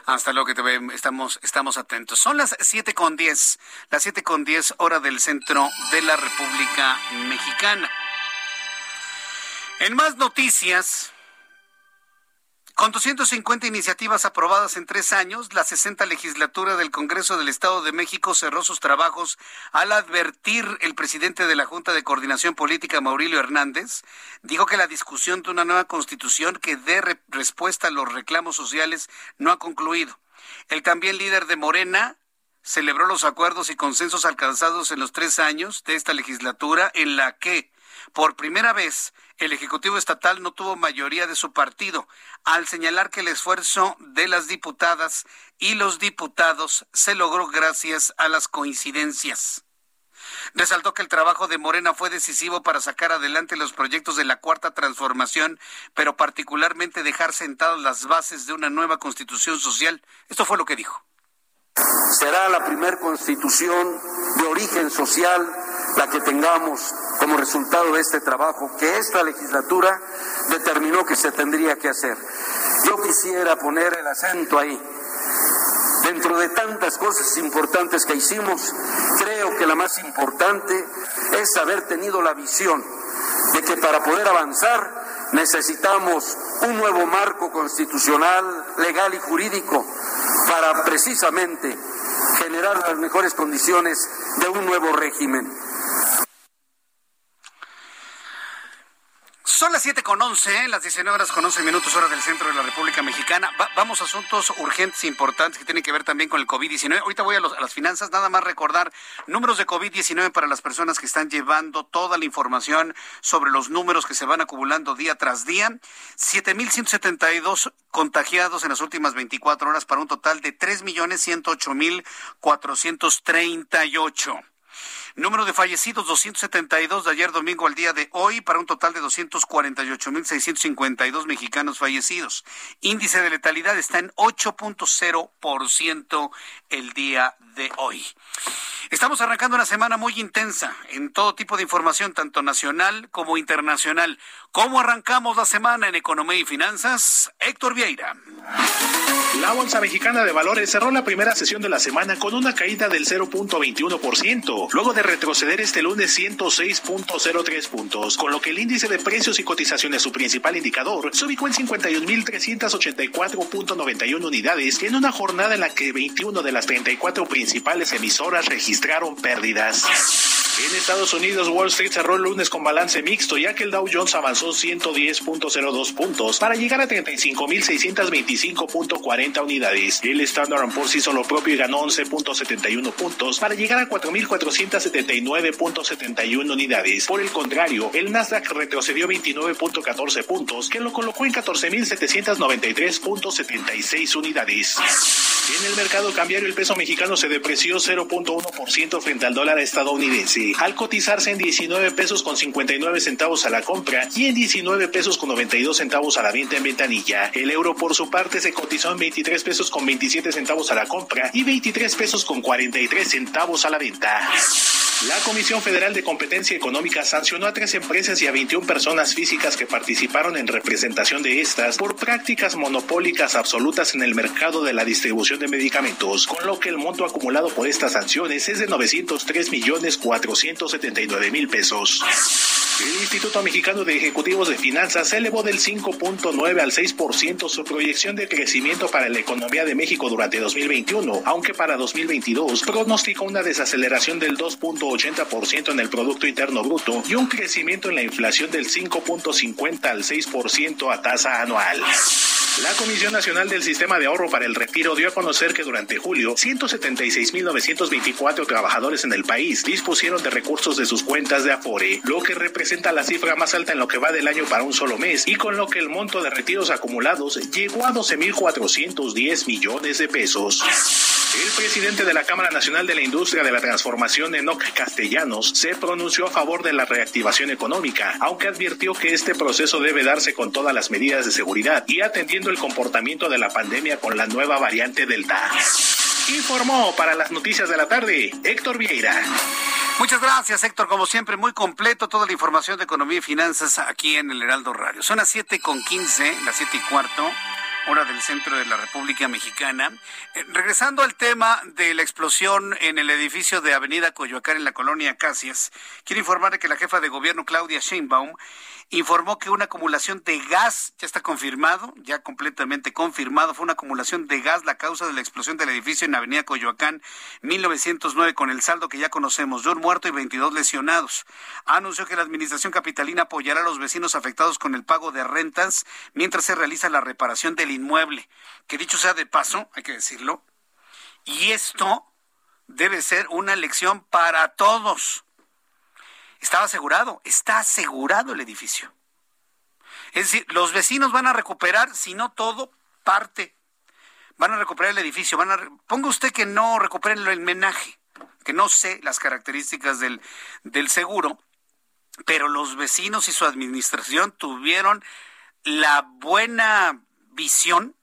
Speaker 2: Hasta luego que te ve, estamos, estamos atentos. Son las siete con diez, las siete con diez hora del centro de la República Mexicana. En más noticias, con 250 iniciativas aprobadas en tres años, la 60 legislatura del Congreso del Estado de México cerró sus trabajos al advertir el presidente de la Junta de Coordinación Política, Maurilio Hernández, dijo que la discusión de una nueva constitución que dé respuesta a los reclamos sociales no ha concluido. El también líder de Morena celebró los acuerdos y consensos alcanzados en los tres años de esta legislatura en la que por primera vez, el Ejecutivo Estatal no tuvo mayoría de su partido, al señalar que el esfuerzo de las diputadas y los diputados se logró gracias a las coincidencias. Resaltó que el trabajo de Morena fue decisivo para sacar adelante los proyectos de la Cuarta Transformación, pero particularmente dejar sentadas las bases de una nueva constitución social. Esto fue lo que dijo.
Speaker 15: Será la primera constitución de origen social la que tengamos como resultado de este trabajo que esta legislatura determinó que se tendría que hacer. Yo quisiera poner el acento ahí. Dentro de tantas cosas importantes que hicimos, creo que la más importante es haber tenido la visión de que para poder avanzar necesitamos un nuevo marco constitucional, legal y jurídico para precisamente generar las mejores condiciones de un nuevo régimen.
Speaker 2: Son las 7 con 11, las 19 horas con 11 minutos, hora del centro de la República Mexicana. vamos a asuntos urgentes e importantes que tienen que ver también con el COVID-19. Ahorita voy a, a, las finanzas, nada más recordar números de COVID-19 para las personas que están llevando toda la información sobre los números que se van acumulando día tras día. 7.172 contagiados en las últimas 24 horas para un total de 3.108.438. Número de fallecidos 272 de ayer domingo al día de hoy para un total de 248.652 mexicanos fallecidos. Índice de letalidad está en 8.0% el día de hoy. Estamos arrancando una semana muy intensa en todo tipo de información, tanto nacional como internacional. ¿Cómo arrancamos la semana en economía y finanzas? Héctor Vieira.
Speaker 16: La Bolsa Mexicana de Valores cerró la primera sesión de la semana con una caída del 0.21%, luego de retroceder este lunes 106.03 puntos, con lo que el índice de precios y cotizaciones, su principal indicador, se ubicó en 51.384.91 unidades en una jornada en la que 21 de las 34 principales emisoras registraron pérdidas. En Estados Unidos, Wall Street cerró el lunes con balance mixto, ya que el Dow Jones avanzó 110.02 puntos para llegar a 35.625.40 unidades. El Standard Poor's hizo lo propio y ganó 11.71 puntos para llegar a 4.479.71 unidades. Por el contrario, el Nasdaq retrocedió 29.14 puntos, que lo colocó en 14.793.76 unidades. En el mercado cambiario, el peso mexicano se depreció 0.1% frente al dólar estadounidense al cotizarse en 19 pesos con 59 centavos a la compra y en 19 pesos con 92 centavos a la venta en ventanilla. El euro por su parte se cotizó en 23 pesos con 27 centavos a la compra y 23 pesos con 43 centavos a la venta. La Comisión Federal de Competencia Económica sancionó a tres empresas y a 21 personas físicas que participaron en representación de estas por prácticas monopólicas absolutas en el mercado de la distribución de medicamentos, con lo que el monto acumulado por estas sanciones es de 903 millones 479 mil pesos. El Instituto Mexicano de Ejecutivos de Finanzas elevó del 5.9 al 6% su proyección de crecimiento para la economía de México durante 2021, aunque para 2022 pronosticó una desaceleración del 2.80% en el Producto Interno Bruto y un crecimiento en la inflación del 5.50 al 6% a tasa anual. La Comisión Nacional del Sistema de Ahorro para el Retiro dio a conocer que durante julio 176.924 trabajadores en el país dispusieron de recursos de sus cuentas de Afore, lo que representa la cifra más alta en lo que va del año para un solo mes y con lo que el monto de retiros acumulados llegó a 12.410 millones de pesos. El presidente de la Cámara Nacional de la Industria de la Transformación, Enoc Castellanos, se pronunció a favor de la reactivación económica, aunque advirtió que este proceso debe darse con todas las medidas de seguridad y atendiendo el comportamiento de la pandemia con la nueva variante Delta. Informó para las noticias de la tarde Héctor Vieira.
Speaker 2: Muchas gracias, Héctor. Como siempre, muy completo toda la información de economía y finanzas aquí en el Heraldo Radio. Son las siete con quince, las siete y cuarto hora del centro de la República Mexicana. Eh, regresando al tema de la explosión en el edificio de Avenida Coyoacán en la colonia Casias, quiero informar que la jefa de gobierno Claudia Sheinbaum informó que una acumulación de gas, ya está confirmado, ya completamente confirmado, fue una acumulación de gas la causa de la explosión del edificio en Avenida Coyoacán 1909 con el saldo que ya conocemos de un muerto y 22 lesionados. Anunció que la administración capitalina apoyará a los vecinos afectados con el pago de rentas mientras se realiza la reparación del inmueble. Que dicho sea de paso, hay que decirlo, y esto debe ser una lección para todos estaba asegurado, está asegurado el edificio. Es decir, los vecinos van a recuperar, si no todo, parte. Van a recuperar el edificio. Van a Ponga usted que no recuperen el menaje, que no sé las características del, del seguro, pero los vecinos y su administración tuvieron la buena visión,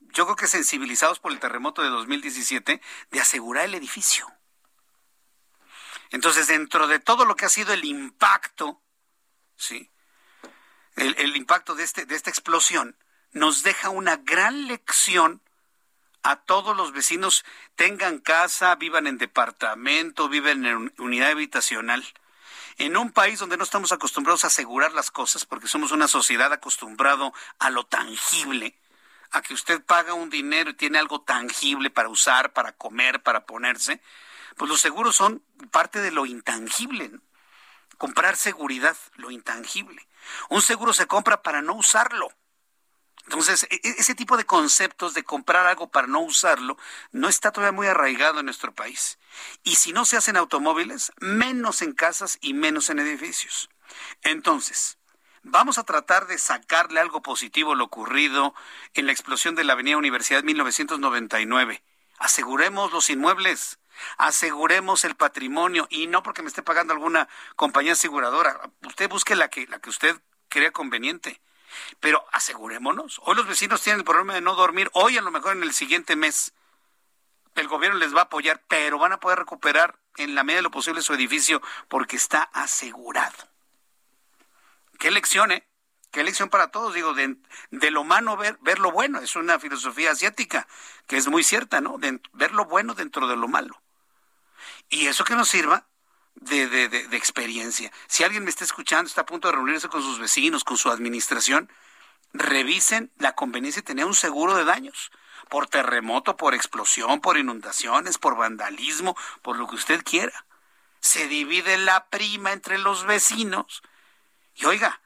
Speaker 2: yo creo que sensibilizados por el terremoto de 2017, de asegurar el edificio. Entonces, dentro de todo lo que ha sido el impacto, ¿sí? El, impacto de, este, de esta explosión, nos deja una gran lección a todos los vecinos, tengan casa, vivan en departamento, viven en unidad habitacional. En un país donde no estamos acostumbrados a asegurar las cosas, porque somos una sociedad acostumbrado a lo tangible, a que usted paga un dinero y tiene algo tangible para usar, para comer, para ponerse, pues los seguros son parte de lo intangible. Comprar seguridad, lo intangible. Un seguro se compra para no usarlo. Entonces, e, e, ese tipo de conceptos de comprar algo para no usarlo no está todavía muy arraigado en nuestro país. Y si no se hacen automóviles, menos en casas y menos en edificios. Entonces, vamos a tratar de sacarle algo positivo a lo ocurrido en la explosión de la Avenida Universidad 1999. Aseguremos los inmuebles, aseguremos el patrimonio y no porque me esté pagando alguna compañía aseguradora. Usted busque la que, la que usted crea conveniente. Pero asegurémonos. Hoy los vecinos tienen el problema de no dormir. Hoy a lo mejor en el siguiente mes el gobierno les va a apoyar, pero van a poder recuperar en la medida de lo posible su edificio porque está asegurado. Qué lección, ¿eh? Qué lección para todos. Digo, de, lo malo ver, ver lo bueno. Es una filosofía asiática que es muy cierta, ¿no? De, ver lo bueno dentro de lo malo. Y eso que nos sirva de, de, de, experiencia. Si alguien me está escuchando, está a punto de reunirse con sus vecinos, con su administración, revisen la conveniencia de tener un seguro de daños por terremoto, por explosión, por inundaciones, por vandalismo, por lo que usted quiera. Se divide la prima entre los vecinos. Y oiga,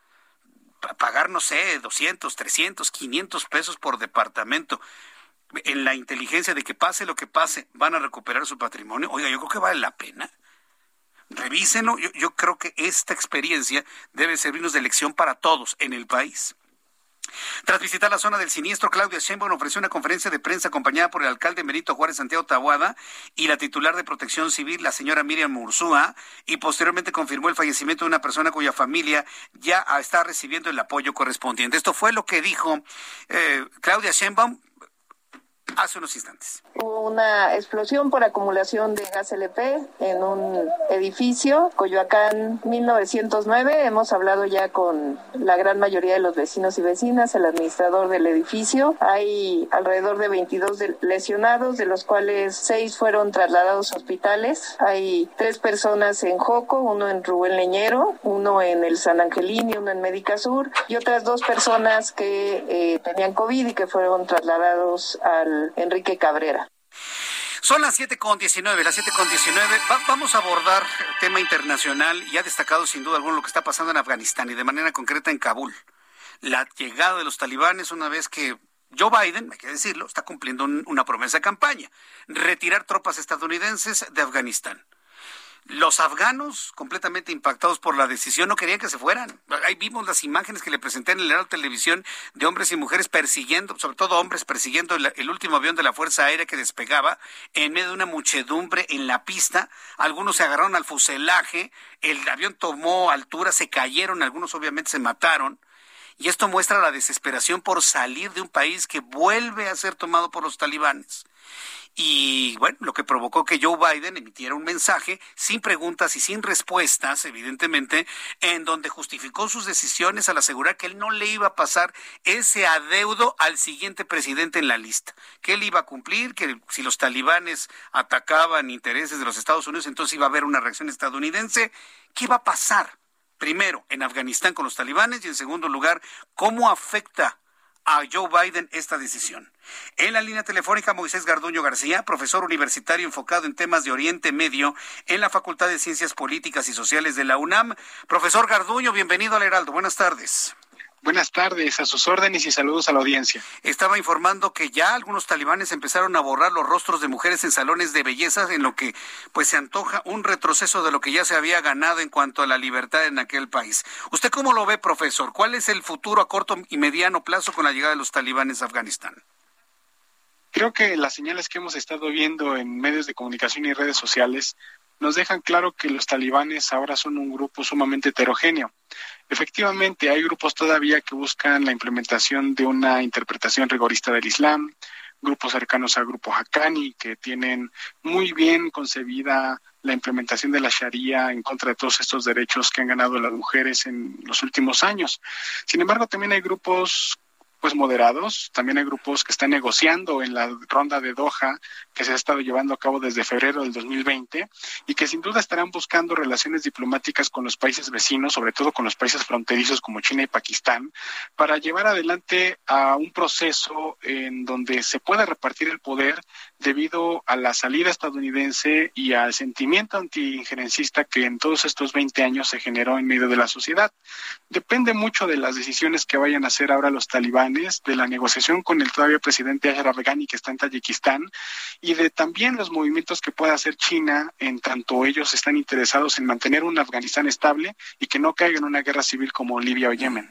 Speaker 2: pagar, no sé, 200, 300, 500 pesos por departamento, en la inteligencia de que pase lo que pase, van a recuperar su patrimonio. Oiga, yo creo que vale la pena. Revísenlo. Yo, yo creo que esta experiencia debe servirnos de lección para todos en el país. Tras visitar la zona del siniestro, Claudia Sheinbaum ofreció una conferencia de prensa acompañada por el alcalde Merito Juárez Santiago Tabuada y la titular de Protección Civil, la señora Miriam Mursúa, y posteriormente confirmó el fallecimiento de una persona cuya familia ya está recibiendo el apoyo correspondiente. Esto fue lo que dijo eh, Claudia Sheinbaum hace unos instantes.
Speaker 17: Una explosión por acumulación de gas LP en un edificio, Coyoacán 1909. Hemos hablado ya con la gran mayoría de los vecinos y vecinas, el administrador del edificio. Hay alrededor de 22 lesionados, de los cuales seis fueron trasladados a hospitales. Hay tres personas en Joco, uno en Rubén Leñero, uno en el San Angelín y uno en Médica Sur, y otras dos personas que eh, tenían COVID y que fueron trasladados al Enrique Cabrera.
Speaker 2: Son las 7.19, las 7.19. Va, vamos a abordar tema internacional y ha destacado sin duda alguna lo que está pasando en Afganistán y de manera concreta en Kabul. La llegada de los talibanes una vez que Joe Biden, hay que decirlo, está cumpliendo una promesa de campaña, retirar tropas estadounidenses de Afganistán. Los afganos, completamente impactados por la decisión, no querían que se fueran. Ahí vimos las imágenes que le presenté en el Heraldo Televisión de hombres y mujeres persiguiendo, sobre todo hombres persiguiendo el, último avión de la Fuerza Aérea que despegaba en medio de una muchedumbre en la pista. Algunos se agarraron al fuselaje, el avión tomó altura, se cayeron, algunos obviamente se mataron. Y esto muestra la desesperación por salir de un país que vuelve a ser tomado por los talibanes y bueno, lo que provocó que Joe Biden emitiera un mensaje sin preguntas y sin respuestas, evidentemente, en donde justificó sus decisiones al asegurar que él no le iba a pasar ese adeudo al siguiente presidente en la lista, que él iba a cumplir, que si los talibanes atacaban intereses de los Estados Unidos, entonces iba a haber una reacción estadounidense. ¿Qué va a pasar? Primero, en Afganistán con los talibanes y en segundo lugar, ¿cómo afecta a Joe Biden esta decisión. En la línea telefónica, Moisés Garduño García, profesor universitario enfocado en temas de Oriente Medio en la Facultad de Ciencias Políticas y Sociales de la UNAM. Profesor Garduño, bienvenido al Heraldo. Buenas tardes.
Speaker 18: Buenas tardes, a sus órdenes y saludos a la audiencia.
Speaker 2: Estaba informando que ya algunos talibanes empezaron a borrar los rostros de mujeres en salones de belleza, en lo que pues se antoja un retroceso de lo que ya se había ganado en cuanto a la libertad en aquel país. ¿Usted cómo lo ve, profesor? ¿Cuál es el futuro a corto y mediano plazo con la llegada de los talibanes a Afganistán?
Speaker 18: Creo que las señales que hemos estado viendo en medios de comunicación y redes sociales nos dejan claro que los talibanes ahora son un grupo sumamente heterogéneo. Efectivamente, hay grupos todavía que buscan la implementación de una interpretación rigorista del Islam, grupos cercanos al grupo Haqqani que tienen muy bien concebida la implementación de la Sharia en contra de todos estos derechos que han ganado las mujeres en los últimos años. Sin embargo, también hay grupos pues moderados. También hay grupos que están negociando en la ronda de Doha que se ha estado llevando a cabo desde febrero del 2020 y que sin duda estarán buscando relaciones diplomáticas con los países vecinos, sobre todo con los países fronterizos como China y Pakistán, para llevar adelante a un proceso en donde se pueda repartir el poder debido a la salida estadounidense y al sentimiento anti-injerencista que en todos estos 20 años se generó en medio de la sociedad. Depende mucho de las decisiones que vayan a hacer ahora los talibanes, de la negociación con el todavía presidente Ashraf Ghani que está en Tayikistán y de también los movimientos que pueda hacer China en tanto ellos están interesados en mantener un Afganistán estable y que no caiga en una guerra civil como Libia o Yemen.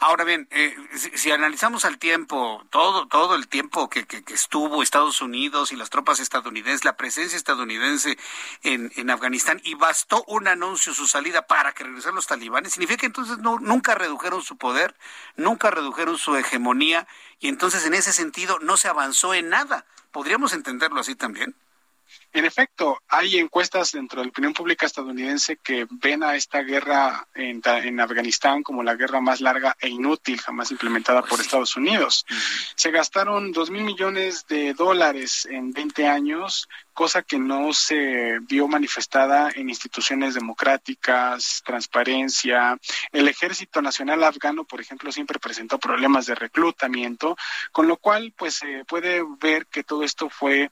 Speaker 2: Ahora bien, eh, si, analizamos al tiempo, todo, todo el tiempo que, que, estuvo Estados Unidos y las tropas estadounidenses, la presencia estadounidense en, en Afganistán, y bastó un anuncio, su salida para que regresaran los talibanes, significa que entonces no, nunca redujeron su poder, nunca redujeron su hegemonía, y entonces en ese sentido no se avanzó en nada. ¿Podríamos entenderlo así también?
Speaker 18: En efecto, hay encuestas dentro de la opinión pública estadounidense que ven a esta guerra en, Afganistán como la guerra más larga e inútil jamás implementada por Estados Unidos. Se gastaron dos mil millones de dólares en 20 años, cosa que no se vio manifestada en instituciones democráticas, transparencia. El Ejército Nacional Afgano, por ejemplo, siempre presentó problemas de reclutamiento, con lo cual, pues se puede ver que todo esto fue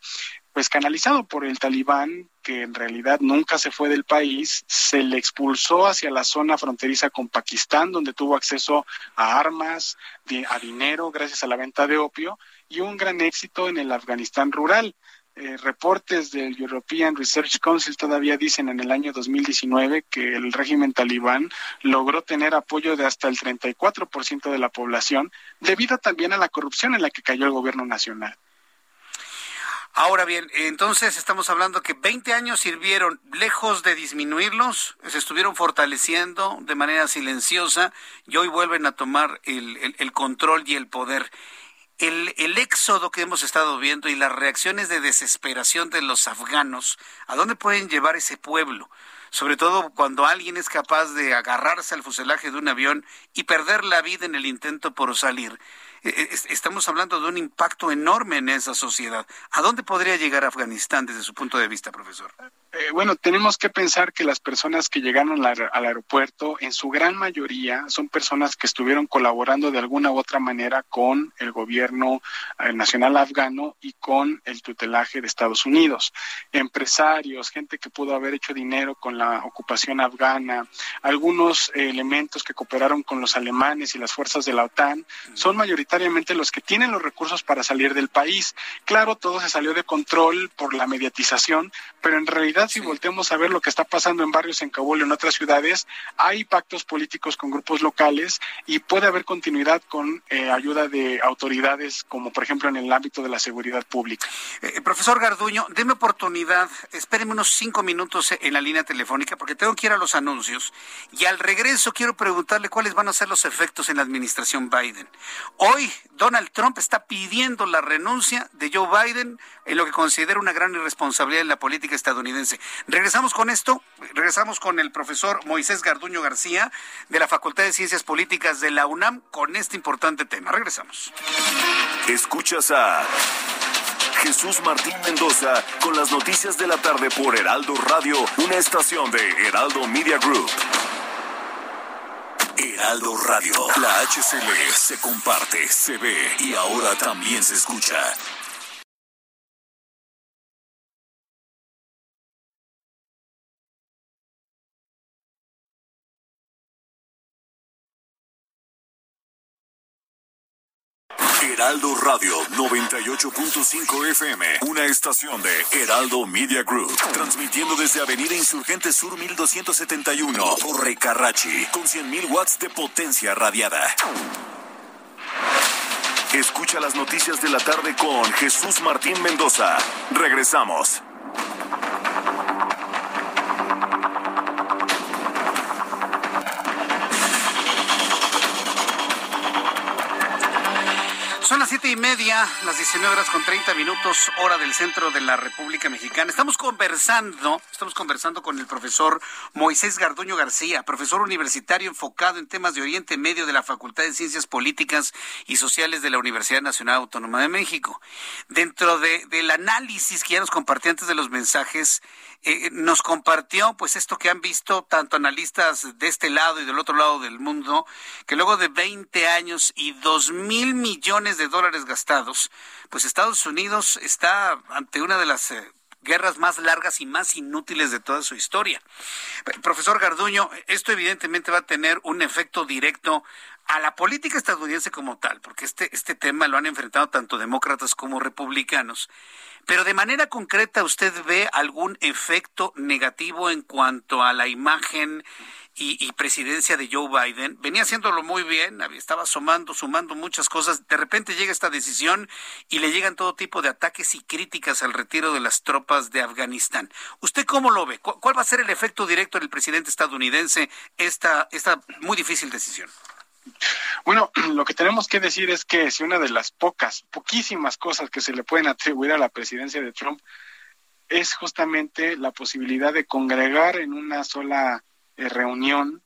Speaker 18: pues canalizado por el talibán, que en realidad nunca se fue del país, se le expulsó hacia la zona fronteriza con Pakistán, donde tuvo acceso a armas, a dinero gracias a la venta de opio, y un gran éxito en el Afganistán rural. Eh, reportes del European Research Council todavía dicen en el año 2019 que el régimen talibán logró tener apoyo de hasta el 34% de la población, debido también a la corrupción en la que cayó el gobierno nacional.
Speaker 2: Ahora bien, entonces estamos hablando que 20 años sirvieron, lejos de disminuirlos, se estuvieron fortaleciendo de manera silenciosa y hoy vuelven a tomar el, control y el poder. El, el, éxodo que hemos estado viendo y las reacciones de desesperación de los afganos, ¿a dónde pueden llevar ese pueblo? Sobre todo cuando alguien es capaz de agarrarse al fuselaje de un avión y perder la vida en el intento por salir. Eh, eh, estamos hablando de un impacto enorme en esa sociedad. ¿A dónde podría llegar Afganistán desde su punto de vista, profesor?
Speaker 18: Eh, bueno, tenemos que pensar que las personas que llegaron al, aeropuerto, en su gran mayoría, son personas que estuvieron colaborando de alguna u otra manera con el gobierno nacional afgano y con el tutelaje de Estados Unidos. Empresarios, gente que pudo haber hecho dinero con la ocupación afgana, algunos elementos que cooperaron con los alemanes y las fuerzas de la OTAN, son mayoritariamente los que tienen los recursos para salir del país. Claro, todo se salió de control por la mediatización, pero en realidad si volteamos a ver lo que está pasando en barrios en Kabul y en otras ciudades, hay pactos políticos con grupos locales y puede haber continuidad con eh, ayuda de autoridades, como por ejemplo en el ámbito de la seguridad pública.
Speaker 2: Eh, profesor Garduño, deme oportunidad, espéreme unos cinco minutos en la línea telefónica porque tengo que ir a los anuncios y al regreso quiero preguntarle cuáles van a ser los efectos en la administración Biden. Hoy Donald Trump está pidiendo la renuncia de Joe Biden en lo que considera una gran irresponsabilidad en la política estadounidense. Regresamos con esto, regresamos con el profesor Moisés Garduño García de la Facultad de Ciencias Políticas de la UNAM con este importante tema. Regresamos.
Speaker 1: Escuchas a Jesús Martín Mendoza con las noticias de la tarde por Heraldo Radio, una estación de Heraldo Media Group. Heraldo Radio. La HCL se comparte, se ve y ahora también se escucha. Heraldo Radio 98.5 FM, una estación de Heraldo Media Group, transmitiendo desde Avenida Insurgente Sur 1271, Torre Carrachi, con 100.000 watts de potencia radiada. Escucha las noticias de la tarde con Jesús Martín Mendoza. Regresamos.
Speaker 2: Siete y media, las 19 horas con 30 minutos, hora del centro de la República Mexicana. Estamos conversando, estamos conversando con el profesor Moisés Garduño García, profesor universitario enfocado en temas de Oriente Medio de la Facultad de Ciencias Políticas y Sociales de la Universidad Nacional Autónoma de México. Dentro de, del análisis que ya nos compartió antes de los mensajes, eh, nos compartió pues esto que han visto tanto analistas de este lado y del otro lado del mundo, que luego de 20 años y dos mil millones de dólares dólares gastados, pues Estados Unidos está ante una de las eh, guerras más largas y más inútiles de toda su historia. Profesor Garduño, esto evidentemente va a tener un efecto directo a la política estadounidense como tal, porque este, este tema lo han enfrentado tanto demócratas como republicanos. Pero de manera concreta, ¿usted ve algún efecto negativo en cuanto a la imagen y, presidencia de Joe Biden. Venía haciéndolo muy bien, estaba sumando, sumando muchas cosas. De repente llega esta decisión y le llegan todo tipo de ataques y críticas al retiro de las tropas de Afganistán. ¿Usted cómo lo ve? ¿Cuál va a ser el efecto directo del presidente estadounidense esta, esta muy difícil decisión?
Speaker 18: Bueno, lo que tenemos que decir es que si una de las pocas, poquísimas cosas que se le pueden atribuir a la presidencia de Trump es justamente la posibilidad de congregar en una sola eh, reunión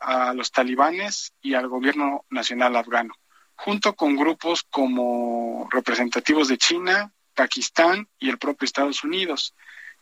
Speaker 18: a los talibanes y al gobierno nacional afgano, junto con grupos como representativos de China, Pakistán y el propio Estados Unidos.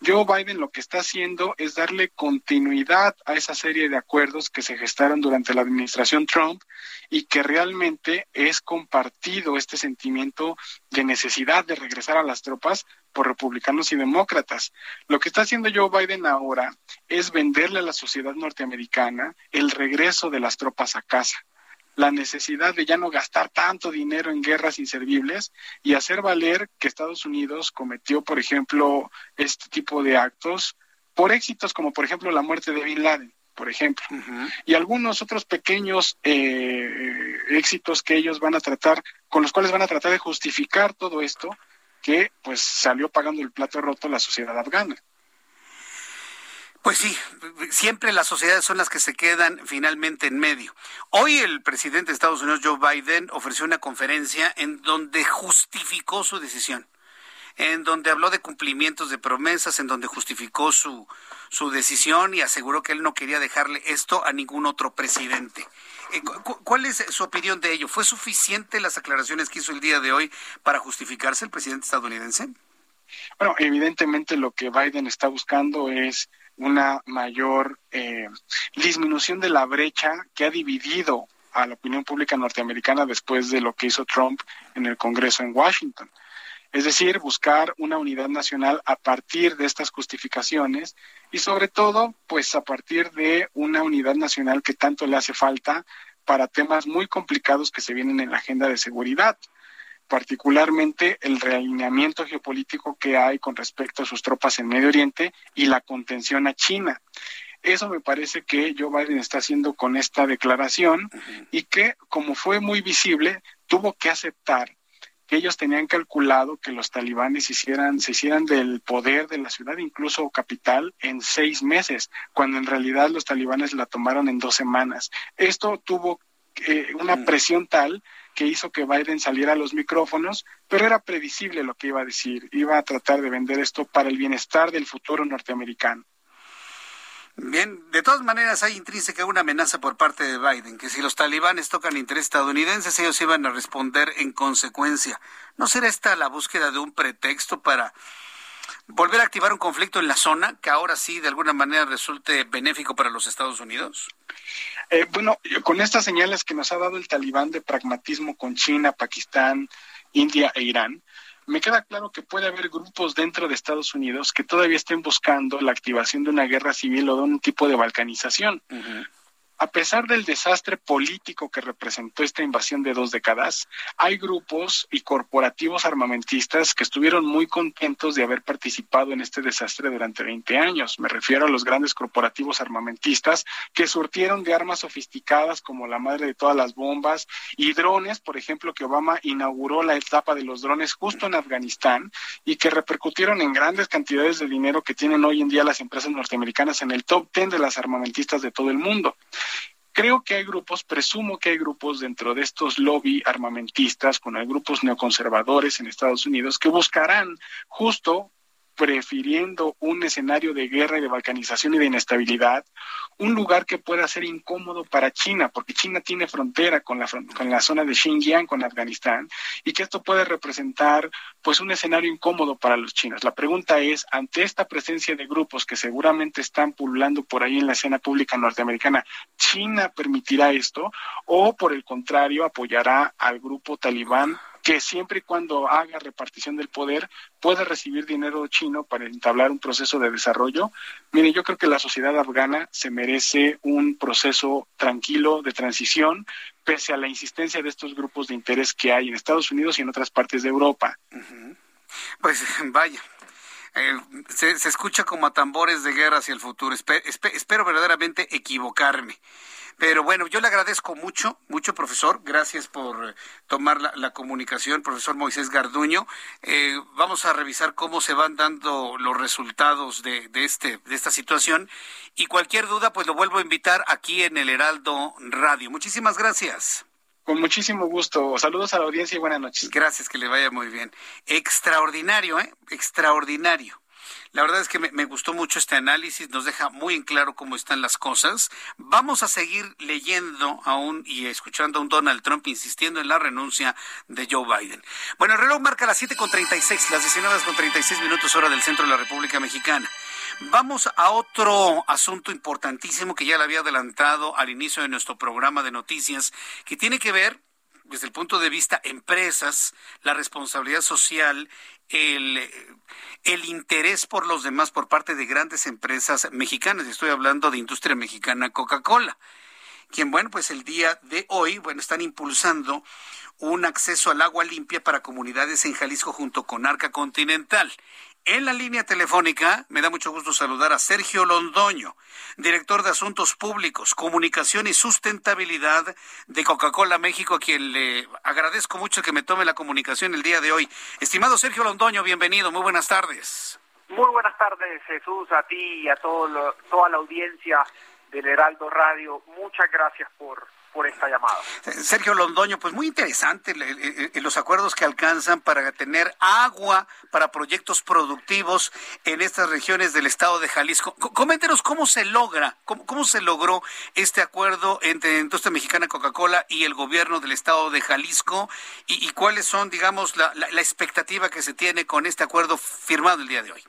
Speaker 18: Joe Biden lo que está haciendo es darle continuidad a esa serie de acuerdos que se gestaron durante la administración Trump y que realmente es compartido este sentimiento de necesidad de regresar a las tropas por republicanos y demócratas. Lo que está haciendo Joe Biden ahora es venderle a la sociedad norteamericana el regreso de las tropas a casa la necesidad de ya no gastar tanto dinero en guerras inservibles y hacer valer que Estados Unidos cometió, por ejemplo, este tipo de actos por éxitos como, por ejemplo, la muerte de Bin Laden, por ejemplo, y algunos otros pequeños eh, éxitos que ellos van a tratar, con los cuales van a tratar de justificar todo esto que pues salió pagando el plato roto la sociedad afgana.
Speaker 2: Pues sí, siempre las sociedades son las que se quedan finalmente en medio. Hoy el presidente de Estados Unidos, Joe Biden, ofreció una conferencia en donde justificó su decisión, en donde habló de cumplimientos de promesas, en donde justificó su, su decisión y aseguró que él no quería dejarle esto a ningún otro presidente. Eh, ¿Cuál es su opinión de ello? ¿Fue suficiente las aclaraciones que hizo el día de hoy para justificarse el presidente estadounidense?
Speaker 18: Bueno, evidentemente lo que Biden está buscando es una mayor eh, disminución de la brecha que ha dividido a la opinión pública norteamericana después de lo que hizo Trump en el Congreso en Washington. Es decir, buscar una unidad nacional a partir de estas justificaciones y sobre todo, pues a partir de una unidad nacional que tanto le hace falta para temas muy complicados que se vienen en la agenda de seguridad particularmente el realineamiento geopolítico que hay con respecto a sus tropas en Medio Oriente y la contención a China. Eso me parece que Joe Biden está haciendo con esta declaración y que, como fue muy visible, tuvo que aceptar que ellos tenían calculado que los talibanes hicieran, se hicieran del poder de la ciudad, incluso capital, en seis meses, cuando en realidad los talibanes la tomaron en dos semanas. Esto tuvo eh, una presión tal que hizo que Biden saliera a los micrófonos, pero era previsible lo que iba a decir. Iba a tratar de vender esto para el bienestar del futuro norteamericano.
Speaker 2: Bien, de todas maneras hay intrínseca una amenaza por parte de Biden, que si los talibanes tocan interés estadounidenses, ellos iban a responder en consecuencia. ¿No será esta la búsqueda de un pretexto para volver a activar un conflicto en la zona que ahora sí de alguna manera resulte benéfico para los Estados Unidos?
Speaker 18: Eh, bueno, con estas señales que nos ha dado el talibán de pragmatismo con China, Pakistán, India e Irán, me queda claro que puede haber grupos dentro de Estados Unidos que todavía estén buscando la activación de una guerra civil o de un tipo de balcanización. A pesar del desastre político que representó esta invasión de dos décadas, hay grupos y corporativos armamentistas que estuvieron muy contentos de haber participado en este desastre durante 20 años. Me refiero a los grandes corporativos armamentistas que surtieron de armas sofisticadas como la madre de todas las bombas y drones, por ejemplo, que Obama inauguró la etapa de los drones justo en Afganistán y que repercutieron en grandes cantidades de dinero que tienen hoy en día las empresas norteamericanas en el top 10 de las armamentistas de todo el mundo. Creo que hay grupos, presumo que hay grupos dentro de estos lobby armamentistas, con hay grupos neoconservadores en Estados Unidos que buscarán justo prefiriendo un escenario de guerra y de balcanización y de inestabilidad, un lugar que pueda ser incómodo para China, porque China tiene frontera con la, con la zona de Xinjiang, con Afganistán, y que esto puede representar pues un escenario incómodo para los chinos. La pregunta es, ante esta presencia de grupos que seguramente están pululando por ahí en la escena pública norteamericana, ¿China permitirá esto o por el contrario apoyará al grupo talibán que siempre y cuando haga repartición del poder pueda recibir dinero chino para entablar un proceso de desarrollo. Mire, yo creo que la sociedad afgana se merece un proceso tranquilo de transición, pese a la insistencia de estos grupos de interés que hay en Estados Unidos y en otras partes de Europa.
Speaker 2: Pues vaya, eh, se, escucha como a tambores de guerra hacia el futuro. espero verdaderamente equivocarme. Pero bueno, yo le agradezco mucho, mucho, profesor. Gracias por tomar la, comunicación, profesor Moisés Garduño. Eh, vamos a revisar cómo se van dando los resultados de, de, este, de esta situación. Y cualquier duda, pues lo vuelvo a invitar aquí en el Heraldo Radio. Muchísimas gracias.
Speaker 18: Con muchísimo gusto. Saludos a la audiencia y buenas noches.
Speaker 2: Gracias, que le vaya muy bien. Extraordinario, ¿eh? Extraordinario. La verdad es que me, gustó mucho este análisis, nos deja muy en claro cómo están las cosas. Vamos a seguir leyendo aún y escuchando a un Donald Trump insistiendo en la renuncia de Joe Biden. Bueno, el reloj marca las 7.36, las 19.36 minutos hora del centro de la República Mexicana. Vamos a otro asunto importantísimo que ya le había adelantado al inicio de nuestro programa de noticias, que tiene que ver desde el punto de vista empresas, la responsabilidad social, el, interés por los demás por parte de grandes empresas mexicanas. Estoy hablando de industria mexicana Coca-Cola, quien, bueno, pues el día de hoy, bueno, están impulsando un acceso al agua limpia para comunidades en Jalisco junto con Arca Continental. En la línea telefónica me da mucho gusto saludar a Sergio Londoño, director de Asuntos Públicos, Comunicación y Sustentabilidad de Coca-Cola México, a quien le agradezco mucho que me tome la comunicación el día de hoy. Estimado Sergio Londoño, bienvenido, muy buenas tardes.
Speaker 19: Muy buenas tardes, Jesús, a ti y a todo toda la audiencia del Heraldo Radio. Muchas gracias por por esta llamada.
Speaker 2: Sergio Londoño, pues muy interesante los acuerdos que alcanzan para tener agua para proyectos productivos en estas regiones del estado de Jalisco. Coméntenos cómo se logra, cómo, se logró este acuerdo entre Industria Mexicana Coca-Cola y el gobierno del estado de Jalisco y, cuáles son, digamos, la, expectativa que se tiene con este acuerdo firmado el día de hoy.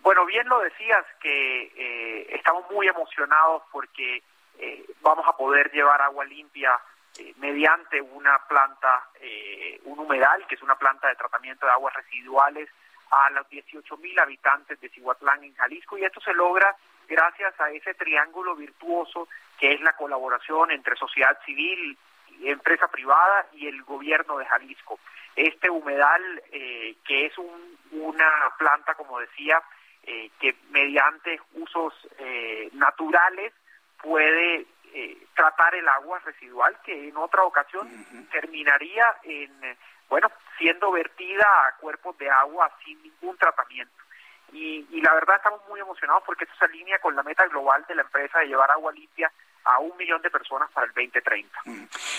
Speaker 19: Bueno, bien lo decías que eh, estamos muy emocionados porque eh, vamos a poder llevar agua limpia eh, mediante una planta, eh, un humedal, que es una planta de tratamiento de aguas residuales, a los 18 mil habitantes de Cihuatlán en Jalisco y esto se logra gracias a ese triángulo virtuoso que es la colaboración entre sociedad civil, empresa privada y el gobierno de Jalisco. Este humedal, que es una planta, como decía, que mediante usos naturales puede eh, tratar el agua residual que en otra ocasión terminaría en, bueno, siendo vertida a cuerpos de agua sin ningún tratamiento. Y, y la verdad estamos muy emocionados porque esto se alinea con la meta global de la empresa de llevar agua limpia a un millón de personas para el 2030.